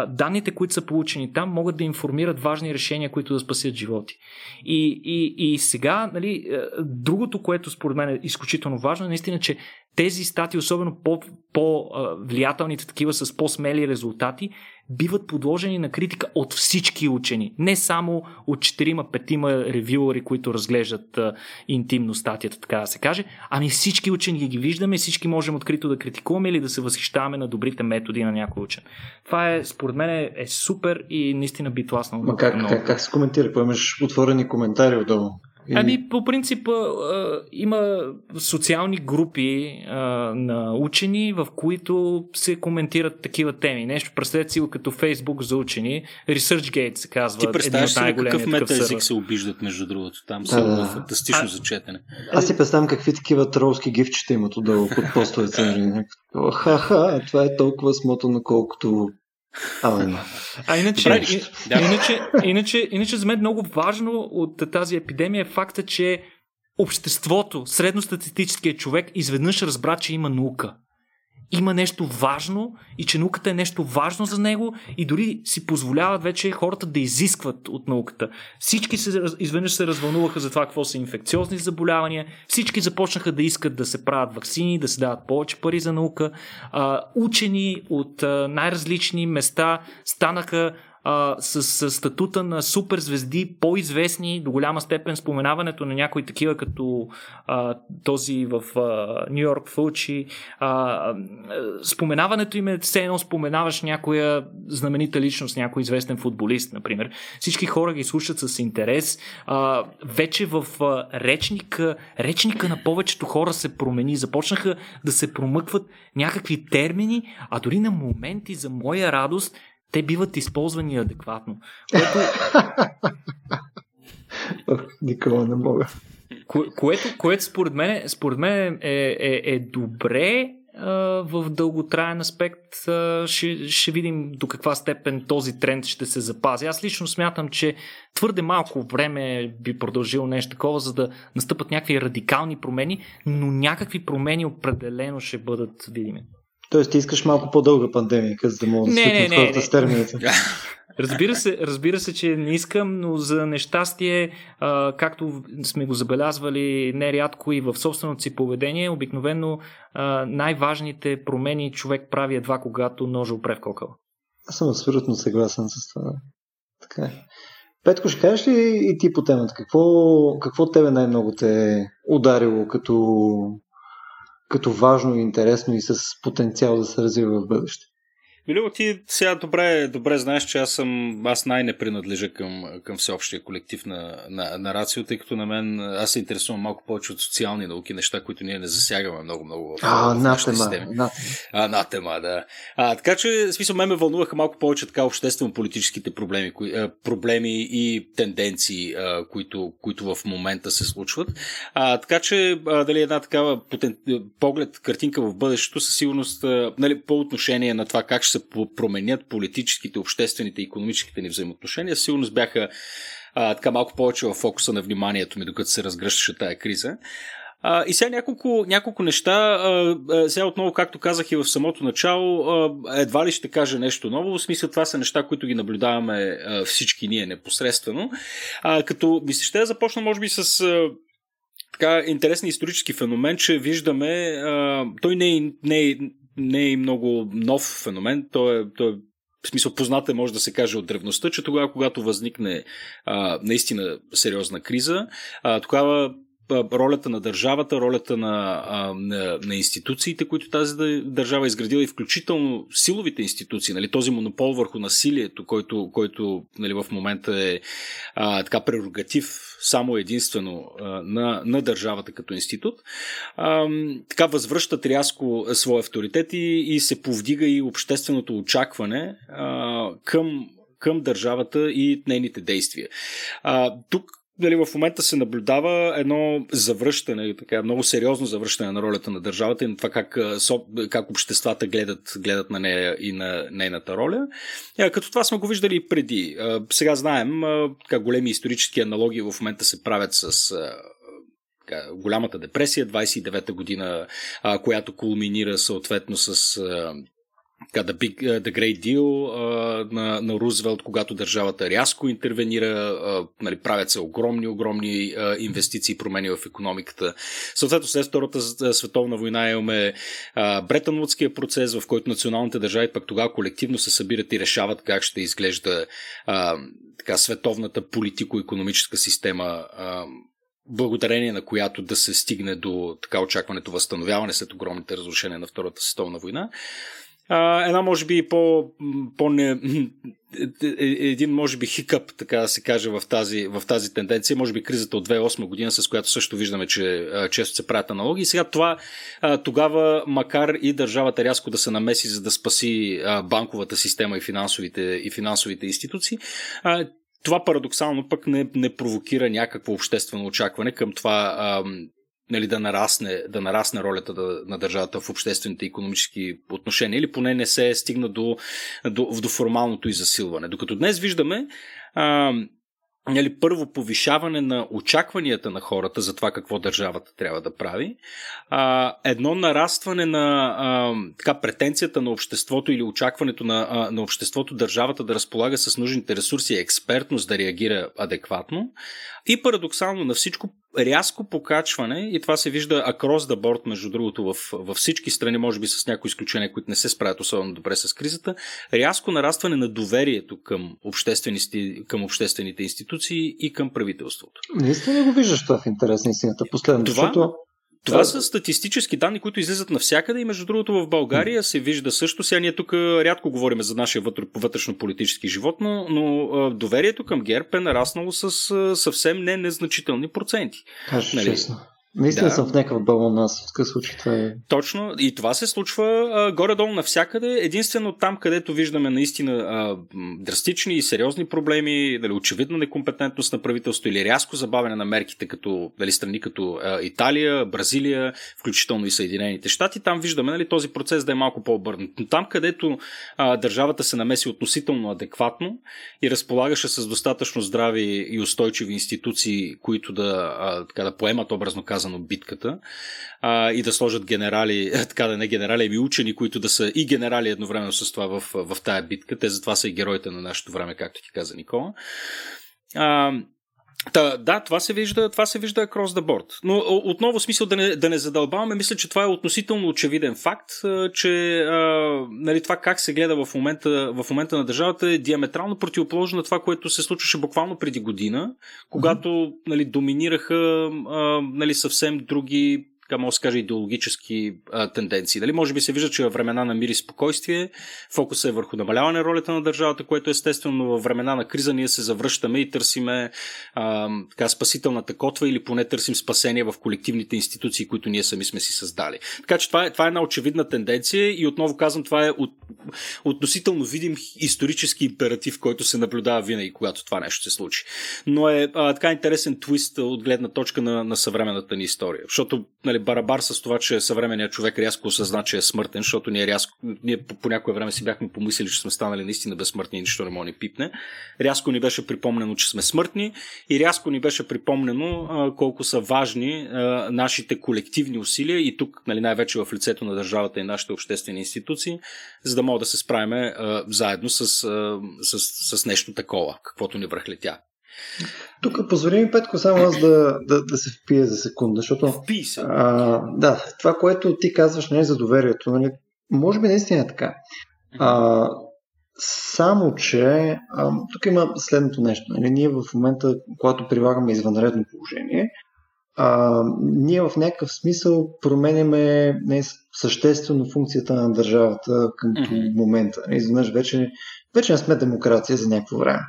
данните, които са получени там, могат да информират важни решения, които да спасят животи. И, и, и сега, нали, е, другото, което според мен е изключително важно, е наистина, че тези стати, особено по, по-влиятелните такива с по-смели резултати, биват подложени на критика от всички учени. Не само от 4-5 ревюери, които разглеждат а, интимно статията, така да се каже, ами всички учени ги виждаме, всички можем открито да критикуваме или да се възхищаваме на добрите методи на някой учен. Това е, според мен, е, супер и наистина би тласнало. Ма как, как, как се коментира? Какво имаш отворени коментари отдолу? Ами, по принцип, а, има социални групи а, на учени, в които се коментират такива теми. Нещо, представете си го като Фейсбук за учени. ResearchGate се казва. Ти представяш си какъв метаезик се обиждат, между другото. Там да, са да. фантастично а, за четене. Аз си представям какви такива тролски гифчета имат отдолу под постовете. [LAUGHS] Ха-ха, това е толкова смотано, колкото а, а иначе, и, да. иначе, иначе, иначе за мен много важно от тази епидемия е факта, че обществото, средностатистическият човек изведнъж разбра, че има наука има нещо важно и че науката е нещо важно за него и дори си позволяват вече хората да изискват от науката. Всички се, изведнъж се развълнуваха за това какво са инфекциозни заболявания, всички започнаха да искат да се правят вакцини, да се дават повече пари за наука. А, учени от а, най-различни места станаха а, с, с статута на суперзвезди, по-известни до голяма степен споменаването на някои такива като а, този в Нью Йорк Фълчи. А, споменаването им е все едно споменаваш някоя знаменита личност, някой известен футболист, например. Всички хора ги слушат с интерес. А, вече в а, речника, речника на повечето хора се промени. Започнаха да се промъкват някакви термини, а дори на моменти за моя радост те биват използвани адекватно. Което... [LAUGHS] Никога не мога. Кое, което, което според мен, според мен е, е, е добре в дълготраен аспект ще, ще видим до каква степен този тренд ще се запази. Аз лично смятам, че твърде малко време би продължило нещо такова, за да настъпат някакви радикални промени, но някакви промени определено ще бъдат видими. Тоест ти искаш малко по-дълга пандемия, за да мога да свикнат хората с термините. [LAUGHS] Разбира се, разбира се, че не искам, но за нещастие, а, както сме го забелязвали нерядко и в собственото си поведение, обикновено а, най-важните промени човек прави едва когато ножа опре в кокъл. Аз съм абсолютно съгласен с това. Така е. Петко, ще кажеш ли и ти по темата? Какво, какво тебе най-много те е ударило като като важно и интересно и с потенциал да се развива в бъдеще. Било, ти сега добре, добре знаеш, че аз съм, аз най-не принадлежа към, към всеобщия колектив на, на, на Рацио, тъй като на мен, аз се интересувам малко повече от социални науки, неща, които ние не засягаме много-много в, а, в нашите системи. А, на тема, да. А, така че, в смисъл, мен ме вълнуваха малко повече така обществено-политическите проблеми, кои, а, проблеми и тенденции, а, които, които в момента се случват. А, така че, а, дали една такава потен... поглед, картинка в бъдещето, със сигурност, а, нали, по отношение на това как ще се променят политическите, обществените и економическите ни взаимоотношения, сигурно бяха а, така малко повече в фокуса на вниманието ми, докато се разгръщаше тая криза. А, и сега няколко, няколко неща. А, сега отново, както казах и в самото начало, а, едва ли ще кажа нещо ново. В смисъл това са неща, които ги наблюдаваме а, всички ние непосредствено. А, като ми се ще започна, може би, с а, така интересен исторически феномен, че виждаме, а, той не е, не е не е и много нов феномен. Той е, той е в смисъл познат е, може да се каже от древността, че тогава, когато възникне а, наистина сериозна криза, а, тогава ролята на държавата, ролята на, на, на институциите, които тази държава е изградила и включително силовите институции, нали, този монопол върху насилието, който, който нали, в момента е а, така прерогатив само единствено а, на, на държавата като институт, а, така възвръщат рязко своя авторитет и, и се повдига и общественото очакване а, към към държавата и нейните действия. А, тук дали в момента се наблюдава едно завръщане, така, много сериозно завръщане на ролята на държавата и на това как, как обществата гледат, гледат на нея и на нейната роля. Като това сме го виждали и преди. Сега знаем, така, големи исторически аналогии в момента се правят с голямата депресия, 29-та година, която кулминира съответно с The, Big, the Great Deal uh, на, на Рузвелт, когато държавата рязко интервенира, uh, нали, правят се огромни, огромни uh, инвестиции и промени в економиката. Съответно, след Втората световна война имаме uh, Бретънвудския процес, в който националните държави пък тогава колективно се събират и решават как ще изглежда uh, така, световната политико-економическа система uh, благодарение на която да се стигне до така очакването възстановяване след огромните разрушения на Втората световна война. А, една, може би, по, по не, е, е, един, може би, хикъп, така да се каже, в тази, в тази тенденция, може би кризата от 2008 година, с която също виждаме, че а, често се правят аналоги. И сега това, а, тогава, макар и държавата рязко да се намеси, за да спаси а, банковата система и финансовите, и финансовите институции, а, това парадоксално пък не, не провокира някакво обществено очакване към това а, нали, да, нарасне, да нарасне ролята да, на държавата в обществените и економически отношения или поне не се стигна до, до, до формалното и засилване. Докато днес виждаме а, нали, първо повишаване на очакванията на хората за това какво държавата трябва да прави, а, едно нарастване на а, така, претенцията на обществото или очакването на, а, на обществото държавата да разполага с нужните ресурси и експертност да реагира адекватно и парадоксално на всичко рязко покачване, и това се вижда across the board, между другото, в, във всички страни, може би с някои изключения, които не се справят особено добре с кризата, рязко нарастване на доверието към, към обществените институции и към правителството. Наистина го виждаш това в интерес на истината последно, това, защото това са статистически данни, които излизат навсякъде и между другото в България се вижда също. Сега ние тук рядко говорим за нашия вътрешно-политически живот, но, но доверието към ГЕРБ е нараснало с съвсем не незначителни проценти. Кажа нали? честно. Наистина да. съм в някакъв балон нас. В такъв случай това е. Точно. И това се случва а, горе-долу навсякъде. Единствено там, където виждаме наистина а, драстични и сериозни проблеми, дали очевидна некомпетентност на правителство или рязко забавяне на мерките, като дали страни като а, Италия, Бразилия, включително и Съединените щати, там виждаме нали, този процес да е малко по-обърнат. Но там, където а, държавата се намеси относително адекватно и разполагаше с достатъчно здрави и устойчиви институции, които да, а, така, да поемат образно казано казано битката а, и да сложат генерали, [LAUGHS] така да не генерали, ами учени, които да са и генерали едновременно с това в, в тая битка. Те затова са и героите на нашето време, както ти каза Никола. А, Та, да, това се вижда, това се вижда across the board. Но отново смисъл да не, да не задълбаваме, мисля, че това е относително очевиден факт, че а, нали, това как се гледа в момента, в момента на държавата е диаметрално противоположно на това, което се случваше буквално преди година, когато нали, доминираха а, нали, съвсем други така може да се каже, идеологически а, тенденции. Дали може би се вижда, че във времена на мир и спокойствие фокусът е върху намаляване ролята на държавата, което естествено във времена на криза ние се завръщаме и търсиме а, така, спасителната котва или поне търсим спасение в колективните институции, които ние сами сме си създали. Така че това е, това е една очевидна тенденция и отново казвам, това е от, относително видим исторически императив, който се наблюдава винаги, когато това нещо се случи. Но е а, така интересен твист от гледна точка на, на съвременната ни история. Защото нали, барабар с това, че съвременният човек рязко осъзна, че е смъртен, защото ние, рязко, ние по, по някое време си бяхме помислили, че сме станали наистина безсмъртни и нищо не може ни пипне. Рязко ни беше припомнено, че сме смъртни и рязко ни беше припомнено а, колко са важни а, нашите колективни усилия и тук нали, най-вече в лицето на държавата и нашите обществени институции, за да могат да се справиме а, заедно с, а, с, с, с нещо такова, каквото ни връхлетя. Тук позволи ми, Петко, само аз да, да, да се впия за секунда, защото... Впий се. А, да, това, което ти казваш, не е за доверието, нали, може би наистина е така. А, само, че а, тук има следното нещо. Нали, ние в момента, когато прилагаме извънредно положение, а, ние в някакъв смисъл променяме не, съществено функцията на държавата към mm-hmm. момента. Изведнъж вече вече не сме демокрация за някакво време.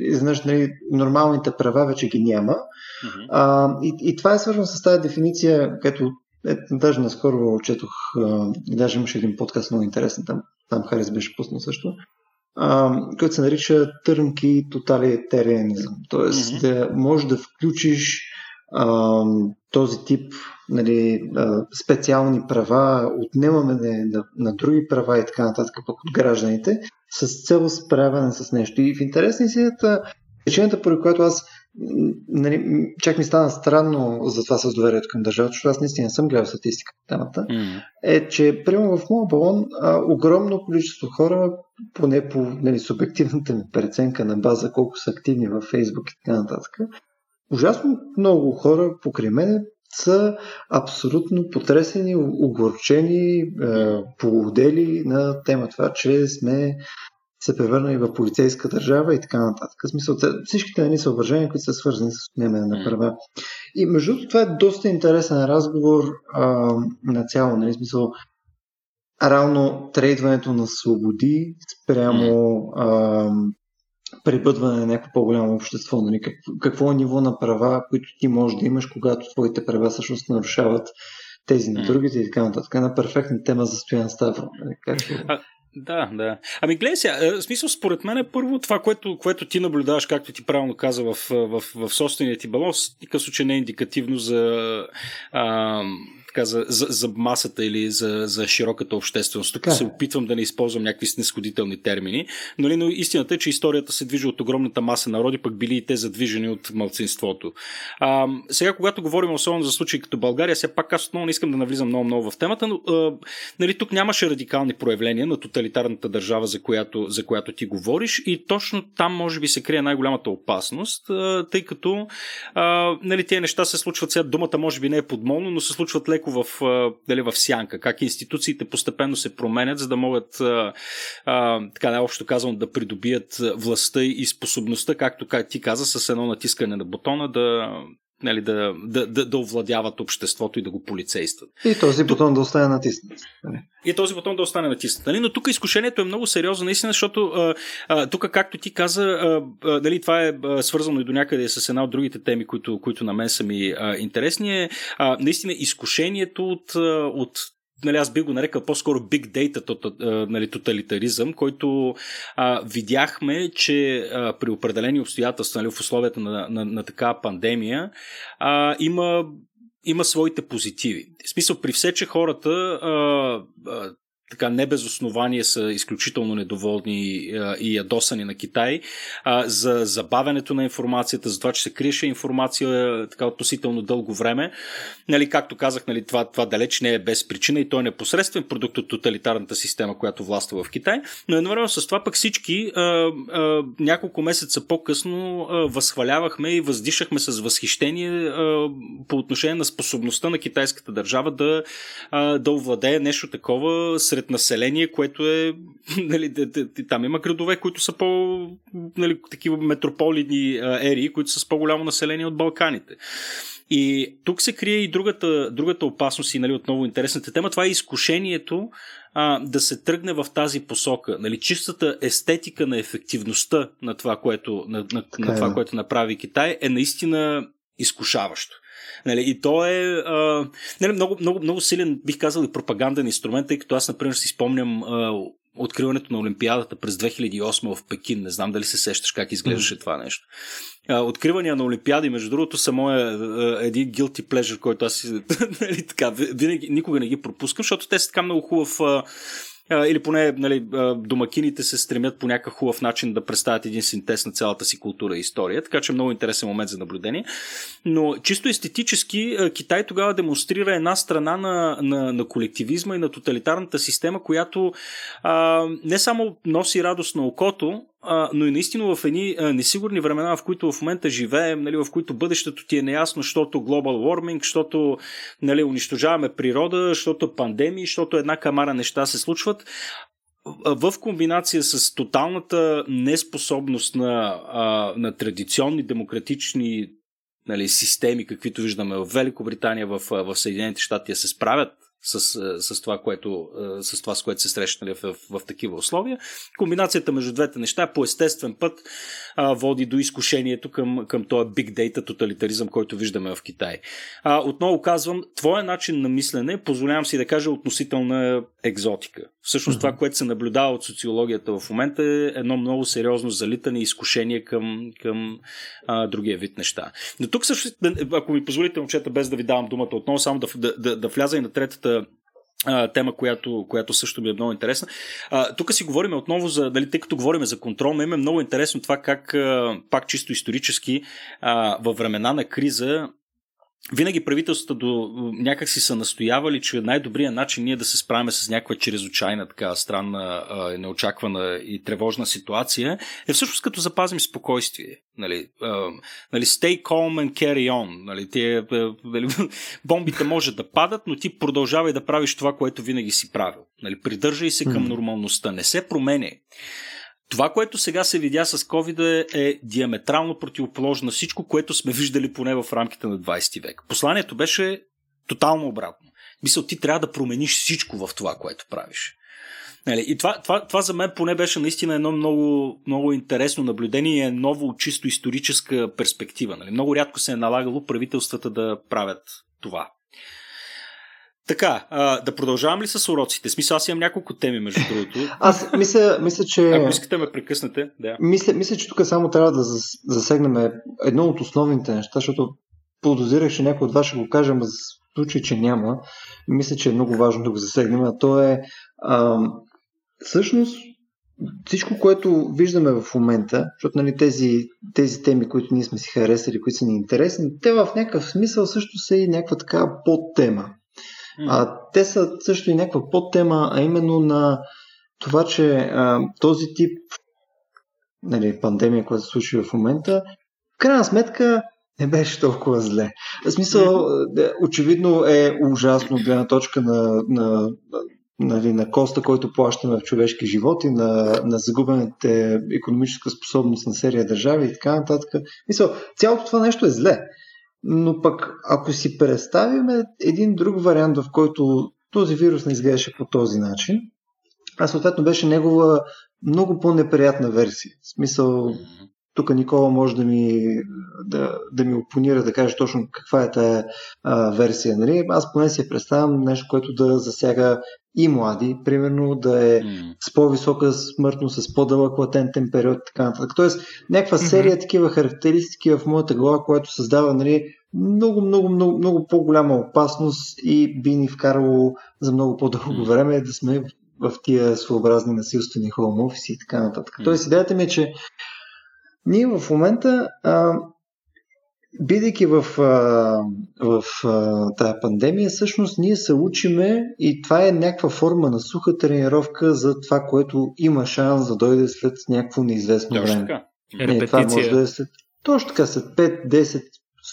Изведнъж нали, нормалните права вече ги няма. Mm-hmm. А, и, и това е свързано с тази дефиниция, като е, даже наскоро четох, а, даже имаше един подкаст много интересен, там, там Харис беше пуснал също, а, който се нарича търнки тоталитарианизъм. Тоест mm-hmm. да можеш да включиш а, този тип нали, а, специални права, отнемаме на, на, на други права и така нататък пък от гражданите, с цел справяне с нещо. И в интересни си причината, поради която аз нали, чак ми стана странно за това с доверието към държавата, защото аз наистина съм гледал статистика по темата, mm. е, че примерно в моя балон а, огромно количество хора, поне по нали, субективната ми преценка на база колко са активни във Фейсбук и така нататък, ужасно много хора покрай мен са абсолютно потресени, огорчени, е, полудели на тема това, че сме се превърнали в полицейска държава и така нататък. В смисъл, всичките нали, съображения, които са свързани с отнемане на права. И между другото, това е доста интересен разговор а, на цяло, нали, смисъл, равно трейдването на свободи спрямо а, пребъдване на някакво по-голямо общество. Нали? какво е ниво на права, които ти можеш да имаш, когато твоите права всъщност нарушават тези на другите и така нататък. Една перфектна тема за Стоян Ставро. Нали? А, да, да. Ами гледай сега, е, в смисъл според мен е първо това, което, което ти наблюдаваш, както ти правилно каза в, в, в, собствения ти балон, в никакъв случай не е индикативно за а, така, за, за, за масата или за, за широката общественост. Тук се опитвам да не използвам някакви снисходителни термини, но, но истината е, че историята се движи от огромната маса народи, пък били и те задвижени от малцинството. А, сега, когато говорим особено за случаи като България, сега пак аз отново не искам да навлизам много-много в темата, но а, нали, тук нямаше радикални проявления на тоталитарната държава, за която, за която ти говориш и точно там може би се крие най-голямата опасност, а, тъй като а, нали, тези неща се случват сега, думата може би не е подмолно, но се случват леко леко в, дали, в сянка, как институциите постепенно се променят, за да могат, така най-общо казвам, да придобият властта и способността, както как ти каза, с едно натискане на бутона да, нали, да, да, да, да овладяват обществото и да го полицействат. И този бутон тук... да остане натиснат. Нали? И този бутон да остане натиснат. Нали? Но тук изкушението е много сериозно, наистина, защото а, а, тук, както ти каза, а, а, дали, това е а, свързано и до някъде с една от другите теми, които, които на мен са ми а, интересни, е а, наистина изкушението от, от нали, аз би го нарекал по-скоро big data нали, тоталитаризъм, който а, видяхме, че а, при определени обстоятелства нали, в условията на, на, на такава пандемия а, има има своите позитиви. В смисъл, при все, че хората а, така не без основание са изключително недоволни а, и ядосани на Китай а, за забавянето на информацията, за това, че се криеше информация така относително дълго време. Нали, както казах, нали, това, това далеч не е без причина и той е непосредствен продукт от тоталитарната система, която властва в Китай, но едновременно с това пък всички няколко месеца по-късно възхвалявахме и въздишахме с възхищение по отношение на способността на китайската държава да, да овладее нещо такова сред население, което е. [LAUGHS] Нали, там има градове, които са по. Нали, такива метрополитни ери, които са с по-голямо население от Балканите. И тук се крие и другата, другата опасност и нали, отново интересната тема. Това е изкушението а, да се тръгне в тази посока. Нали, чистата естетика на ефективността на това, което, на, на, на това, което направи Китай е наистина изкушаващо. Нали, и то е а, нали, много, много, много силен, бих казал, и пропаганден инструмент, тъй като аз, например, си спомням а, откриването на Олимпиадата през 2008 в Пекин. Не знам дали се сещаш как изглеждаше mm. това нещо. А, откривания на Олимпиади, между другото, са моя един guilty pleasure, който аз [LAUGHS] нали, така, винаги, никога не ги пропускам, защото те са така много хубав или поне нали, домакините се стремят по някакъв хубав начин да представят един синтез на цялата си култура и история, така че много интересен момент за наблюдение. Но чисто естетически Китай тогава демонстрира една страна на, на, на колективизма и на тоталитарната система, която а, не само носи радост на окото, но и наистина в едни несигурни времена, в които в момента живеем, нали, в които бъдещето ти е неясно, защото global warming, защото нали, унищожаваме природа, защото пандемии, защото една камара неща се случват, в комбинация с тоталната неспособност на, на традиционни демократични нали, системи, каквито виждаме в Великобритания, в, в Съединените щати, се справят с, с, това, което, с това, с което се срещнали в, в, в такива условия. Комбинацията между двете неща по естествен път а, води до изкушението към, към този big data тоталитаризъм, който виждаме в Китай. А, отново казвам, твоя начин на мислене, позволявам си да кажа, относителна екзотика. Всъщност mm-hmm. това, което се наблюдава от социологията в момента е едно много сериозно залитане и изкушение към, към а, другия вид неща. Но тук също, ако ми позволите, момчета, без да ви давам думата отново, само да, да, да, да вляза и на третата тема, която, която също ми е много интересна. Тук си говорим отново за, дали, тъй като говорим за контрол, ме е много интересно това как, пак чисто исторически, във времена на криза, винаги правителствата до някак си са настоявали, че най-добрият начин ние да се справим с някаква чрезвичайна, така странна, неочаквана и тревожна ситуация е всъщност като запазим спокойствие. Нали, нали, stay calm and carry on. Нали, тие, нали, [LAUGHS] бомбите може да падат, но ти продължавай да правиш това, което винаги си правил. Нали, придържай се към нормалността. Не се промене. Това, което сега се видя с COVID е диаметрално противоположно на всичко, което сме виждали поне в рамките на 20 век. Посланието беше тотално обратно. Мисля, ти трябва да промениш всичко в това, което правиш. Нали, и това, това, това за мен поне беше наистина едно много, много интересно наблюдение е ново чисто историческа перспектива. Нали. Много рядко се е налагало правителствата да правят това. Така, а, да продължавам ли с уроците? Смисъл, аз имам няколко теми, между другото. Аз мисля, мисля че... Ако искате ме прекъснете, да. Мисля, мисля, че тук само трябва да засегнем едно от основните неща, защото подозирах, че някой от вас ще го кажем, в случай, че няма. Мисля, че е много важно да го засегнем, а то е а, всъщност всичко, което виждаме в момента, защото нали, тези, тези теми, които ние сме си харесали, които са ни интересни, те в някакъв смисъл също са и някаква така подтема. А, те са също и някаква подтема, а именно на това, че а, този тип нали, пандемия, която се случи в момента, в крайна сметка не беше толкова зле. В смисъл, очевидно е ужасно гледна точка на, на, нали, на коста, който плащаме в човешки живот и на, на загубените економическа способност на серия държави и така нататък. Мисъл, цялото това нещо е зле. Но пък, ако си представим един друг вариант, в който този вирус не изглеждаше по този начин, а съответно беше негова много по-неприятна версия. В смисъл, тук Никола може да ми, да, да ми опонира, да каже точно каква е тая а, версия. Нали? Аз поне си представям нещо, което да засяга и млади, примерно да е mm. с по-висока смъртност, с по-дълъг латентен период и така нататък. Тоест, някаква серия mm-hmm. такива характеристики в моята глава, която създава нали, много, много, много, много по-голяма опасност и би ни вкарало за много по-дълго време да сме в тия своеобразни насилствени хоум офиси и така нататък. Mm. Тоест, идеята ми е, че ние в момента, а, бидейки в, в тая пандемия, всъщност ние се учиме и това е някаква форма на суха тренировка за това, което има шанс да дойде след някакво неизвестно Точно време. Така. Не, това може да е след, точно така, след 5, 10,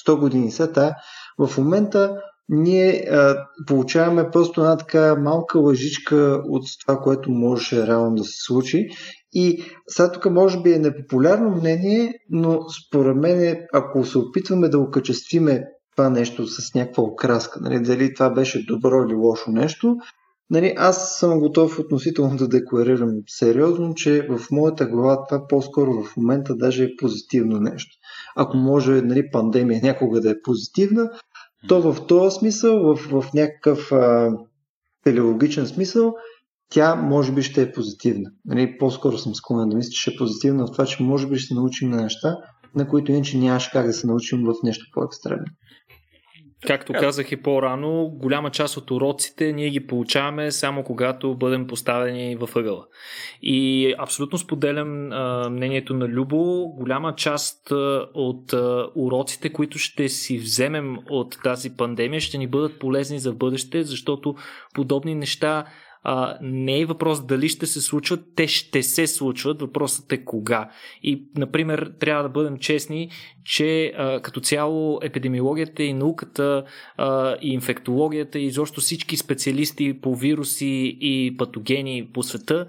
100 години след това. В момента ние а, получаваме просто една така малка лъжичка от това, което можеше реално да се случи и сега тук може би е непопулярно мнение, но според мен, ако се опитваме да окачествиме това нещо с някаква окраска, нали, дали това беше добро или лошо нещо, нали, аз съм готов относително да декларирам сериозно, че в моята глава това по-скоро в момента даже е позитивно нещо. Ако може нали, пандемия някога да е позитивна, то в този смисъл, в, в някакъв а, телеологичен смисъл, тя може би ще е позитивна. Нали, по-скоро съм склонен да мисля, че ще е позитивна в това, че може би ще се научим на неща, на които иначе нямаш как да се научим в нещо по-екстремно. Както казах и по-рано, голяма част от уроците ние ги получаваме само когато бъдем поставени във ъгъла. И абсолютно споделям а, мнението на Любо. Голяма част а, от а, уроците, които ще си вземем от тази пандемия, ще ни бъдат полезни за бъдеще, защото подобни неща а, не е въпрос дали ще се случват, те ще се случват, въпросът е кога. И, например, трябва да бъдем честни, че а, като цяло епидемиологията и науката а, и инфектологията и изобщо всички специалисти по вируси и патогени по света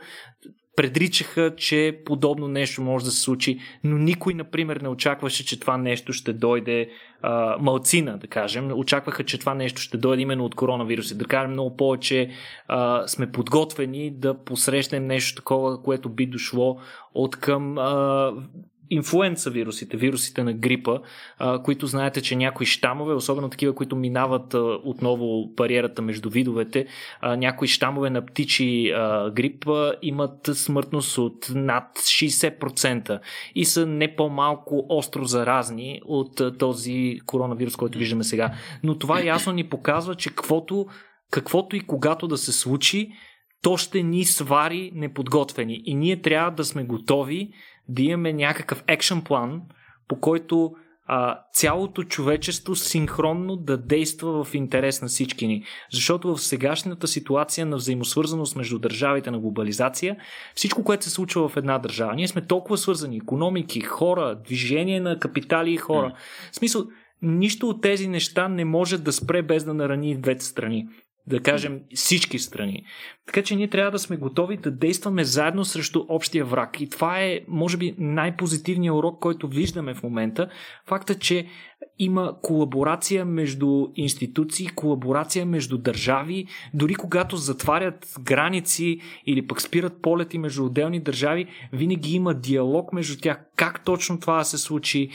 предричаха, че подобно нещо може да се случи, но никой, например, не очакваше, че това нещо ще дойде а, малцина, да кажем. Очакваха, че това нещо ще дойде именно от коронавируси. Да кажем, много повече а, сме подготвени да посрещнем нещо такова, което би дошло от към инфлуенца вирусите, вирусите на грипа, които знаете, че някои щамове, особено такива, които минават отново бариерата между видовете, някои щамове на птичи грип имат смъртност от над 60% и са не по-малко остро заразни от този коронавирус, който виждаме сега. Но това ясно ни показва, че каквото каквото и когато да се случи, то ще ни свари неподготвени. И ние трябва да сме готови да имаме някакъв екшен план, по който а, цялото човечество синхронно да действа в интерес на всички ни. Защото в сегашната ситуация на взаимосвързаност между държавите на глобализация, всичко, което се случва в една държава, ние сме толкова свързани, економики, хора, движение на капитали и хора. Mm. В смисъл, нищо от тези неща не може да спре без да нарани двете страни да кажем всички страни. Така че ние трябва да сме готови да действаме заедно срещу общия враг. И това е, може би, най-позитивният урок, който виждаме в момента. Факта, че има колаборация между институции, колаборация между държави, дори когато затварят граници или пък спират полети между отделни държави, винаги има диалог между тях как точно това се случи,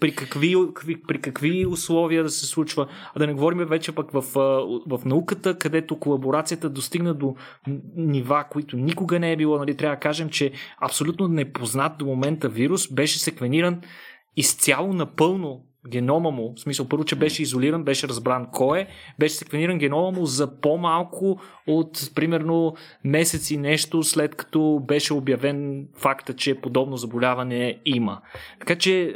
при, какви, при какви условия да се случва. А да не говорим вече пък в, в науката, където колаборацията достигна до нива, които никога не е било. Нали, трябва да кажем, че абсолютно непознат до момента вирус беше секвениран изцяло напълно генома му, в смисъл първо, че беше изолиран, беше разбран кой е, беше секвениран генома му за по-малко от примерно месец и нещо след като беше обявен факта, че подобно заболяване има. Така че,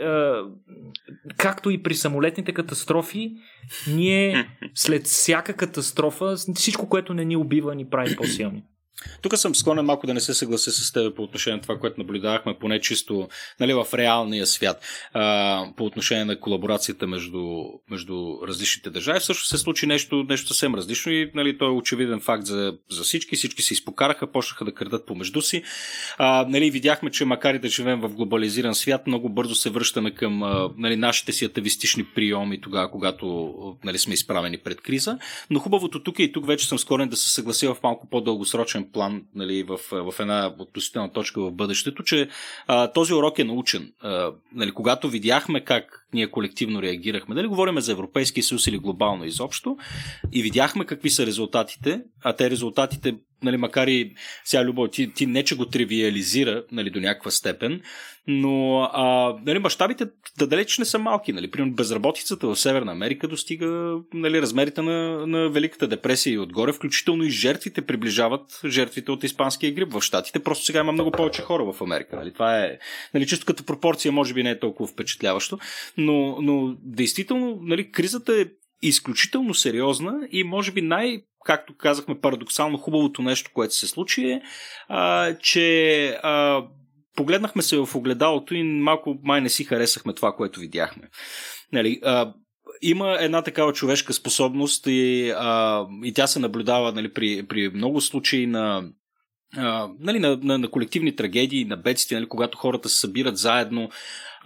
както и при самолетните катастрофи, ние [LAUGHS] след всяка катастрофа, всичко, което не ни убива, ни прави по-силни. Тук съм склонен малко да не се съглася с теб по отношение на това, което наблюдавахме, поне чисто нали, в реалния свят, а, по отношение на колаборацията между, между различните държави. Също се случи нещо, нещо съвсем различно и нали, то е очевиден факт за, за всички. Всички се изпокараха, почнаха да крадат помежду си. А, нали, видяхме, че макар и да живеем в глобализиран свят, много бързо се връщаме към нали, нашите си атавистични приеми тогава, когато нали, сме изправени пред криза. Но хубавото тук е и тук вече съм скорен да се съглася в малко по-дългосрочен план нали, в, в една относителна точка в бъдещето, че а, този урок е научен. А, нали, когато видяхме как ние колективно реагирахме, дали говорим за Европейския съюз или глобално изобщо, и видяхме какви са резултатите, а те резултатите нали, макар и сега Любов, ти, ти не че го тривиализира нали, до някаква степен, но а, нали, мащабите да далеч не са малки. Нали. Примерно безработицата в Северна Америка достига нали, размерите на, на Великата депресия и отгоре, включително и жертвите приближават жертвите от испанския грип в Штатите. Просто сега има много повече хора в Америка. Нали. Това е нали, чисто като пропорция, може би не е толкова впечатляващо, но, но действително нали, кризата е изключително сериозна и може би най- както казахме, парадоксално хубавото нещо, което се случи е, а, че а, погледнахме се в огледалото и малко май не си харесахме това, което видяхме. Нали, а, има една такава човешка способност и, а, и тя се наблюдава нали, при, при много случаи на а, нали, на, на, на колективни трагедии, на бедствия, нали, когато хората се събират заедно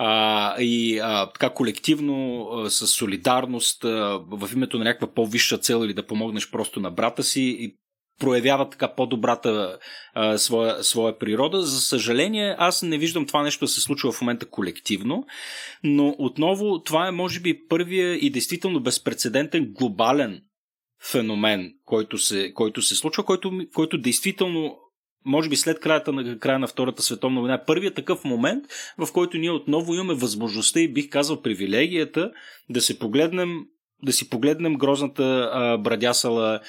а, и а, така колективно, а, с солидарност, а, в името на някаква по-висша цел или да помогнеш просто на брата си и проявяват така по-добрата а, своя, своя природа. За съжаление, аз не виждам това нещо да се случва в момента колективно, но отново това е може би първия и действително безпредседентен глобален феномен, който се, който се случва, който, който действително може би след края на, края на Втората световна война, първият такъв момент, в който ние отново имаме възможността и бих казал привилегията да се погледнем да си погледнем грозната а, брадясала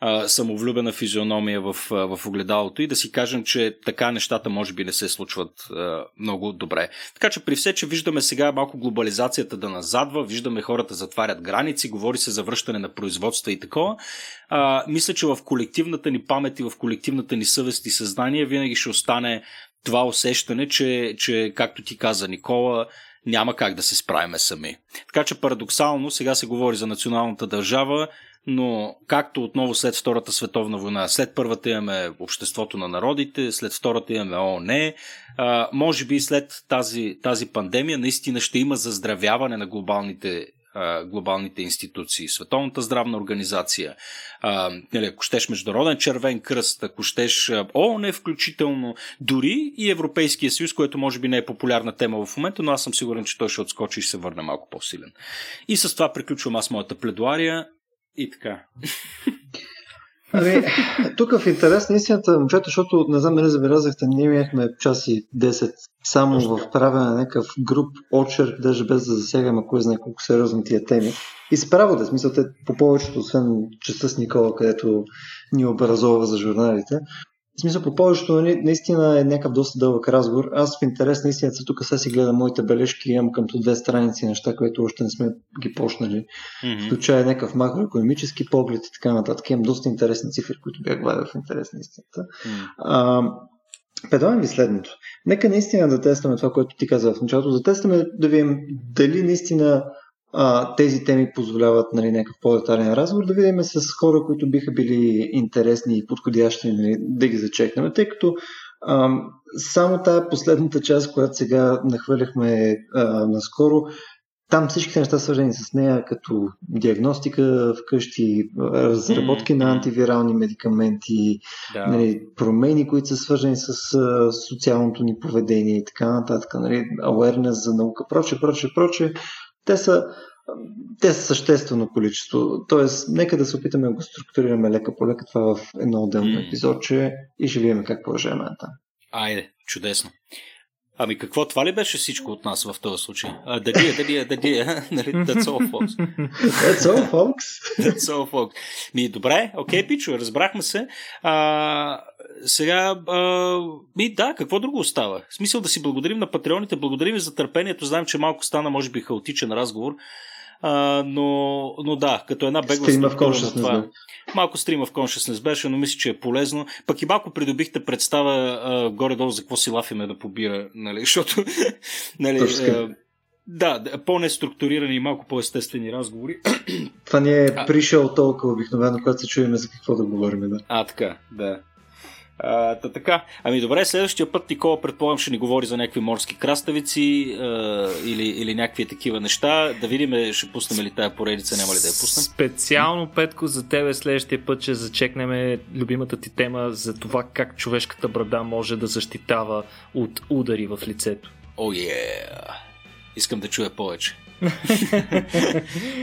а, самовлюбена физиономия в, а, в огледалото и да си кажем, че така нещата може би не се случват а, много добре. Така че при все, че виждаме сега малко глобализацията да назадва, виждаме хората затварят граници, говори се за връщане на производства и такова, а, мисля, че в колективната ни памет и в колективната ни съвест и съзнание винаги ще остане това усещане, че, че както ти каза Никола, няма как да се справиме сами. Така че парадоксално сега се говори за националната държава, но както отново след Втората световна война, след първата имаме Обществото на народите, след втората имаме ООН, може би след тази, тази пандемия наистина ще има заздравяване на глобалните глобалните институции, Световната здравна организация, а, нали, ако щеш Международен червен кръст, ако щеш ООН включително, дори и Европейския съюз, което може би не е популярна тема в момента, но аз съм сигурен, че той ще отскочи и ще се върне малко по-силен. И с това приключвам аз моята пледуария и така. [LAUGHS] Ами, [LAUGHS] тук в интерес на истината, момчета, защото не знам дали забелязахте, ние имахме час и 10 само в правене на някакъв груп очерк, даже без да засягаме кой знае колко сериозни тия теми. И справо да, смисъл, те по повечето, освен частта с Никола, където ни образова за журналите, в смисъл, по повечето нали, наистина е някакъв доста дълъг разговор. Аз в интерес на истината тук сега си гледам моите бележки, имам къмто две страници неща, които още не сме ги почнали. Mm-hmm. Включая някакъв макроекономически поглед и така нататък. Имам доста интересни цифри, които бях гледал в интерес на истината. Mm-hmm. предлагам ви следното. Нека наистина да тестваме това, което ти каза в началото. Да тестваме да видим дали наистина а, тези теми позволяват нали, някакъв по-детален разговор, да видим с хора, които биха били интересни и подходящи нали, да ги зачекнем, тъй като а, само тая последната част, която сега нахвърляхме а, наскоро, там всичките неща свързани с нея, като диагностика вкъщи, разработки mm-hmm. на антивирални медикаменти, да. нали, промени, които са свързани с а, социалното ни поведение и така нататък, нали, awareness за наука, проче, проче, проче. Те са, те са съществено количество. Тоест, нека да се опитаме да го структурираме лека по лека това в едно отделно епизодче и ще видим как продължаваме там. Айде, чудесно. Ами какво, това ли беше всичко от нас в този случай? Дади е, дади е, дади е. [LAUGHS] Нали, that's all, folks. That's all, folks. [LAUGHS] That's all, folks. Ми, добре, окей, okay, Пичо, разбрахме се. А, сега, а, ми, да, какво друго остава? В смисъл да си благодарим на патреоните, благодарим за търпението. Знаем, че малко стана, може би, хаотичен разговор. А, но, но да, като една бегла стрима в това, да. Малко стрима в consciousness беше, но мисля, че е полезно. Пък и малко придобихте представа а, горе-долу за какво си лафиме да побира, нали, [LAUGHS] защото нали, а, да, по-неструктурирани и малко по-естествени разговори. Това ни е пришъл толкова обикновено, когато се чуем за какво да говорим. Да. А, така, да. А, та, така. Ами добре, следващия път Никола предполагам ще ни говори за някакви морски краставици а, или, или някакви такива неща. Да видим, ще пуснем ли тая поредица, няма ли да я пуснем? Специално, Петко, за тебе следващия път ще зачекнем любимата ти тема за това как човешката брада може да защитава от удари в лицето. О, oh, yeah. Искам да чуя повече.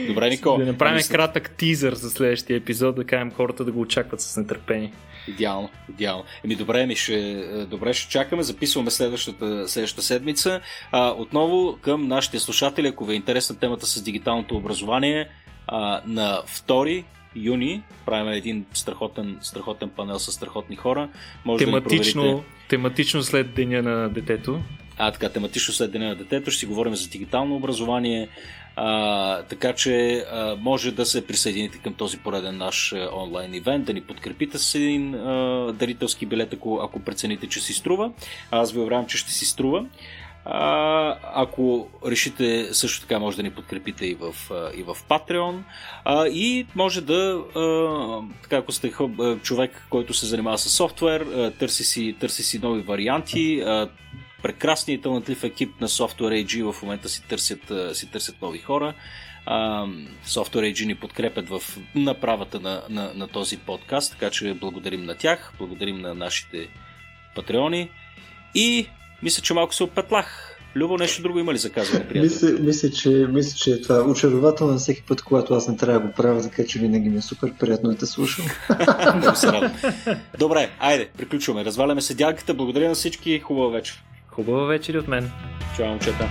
Добре, Нико. Да направим ами... кратък тизър за следващия епизод, да кажем хората да го очакват с нетърпение. Идеално, идеално. Еми добре, ми ще, е, добре ще чакаме, записваме следващата, следващата седмица. А, отново към нашите слушатели, ако ви е интересна темата с дигиталното образование, а, на 2 юни правим един страхотен, страхотен панел с страхотни хора. Може тематично, да тематично след деня на детето. А, така, тематично след деня на детето ще си говорим за дигитално образование, а, така че а, може да се присъедините към този пореден наш онлайн ивент, да ни подкрепите с един а, дарителски билет, ако, ако прецените, че си струва. Аз ви уверявам, че ще си струва. А, ако решите също така, може да ни подкрепите и в, и в Patreon. А, и може да, а, така ако сте човек, който се занимава с софтуер, търси, си, търси си нови варианти. А, прекрасният и талантлив екип на Software AG в момента си търсят, си търсят нови хора. Software AG ни подкрепят в направата на, на, на този подкаст, така че благодарим на тях, благодарим на нашите патреони и мисля, че малко се опетлах. Любо, нещо друго има ли за казване, приятел? Мисля, мисля, че, мисля, че е това очарователно на всеки път, когато аз не трябва да го правя, така че винаги ми е супер приятно да те слушам. [LAUGHS] Добре, айде, приключваме. Разваляме се дялката. Благодаря на всички. Хубава вечер. Хубава вечер от мен. Чао, момчета.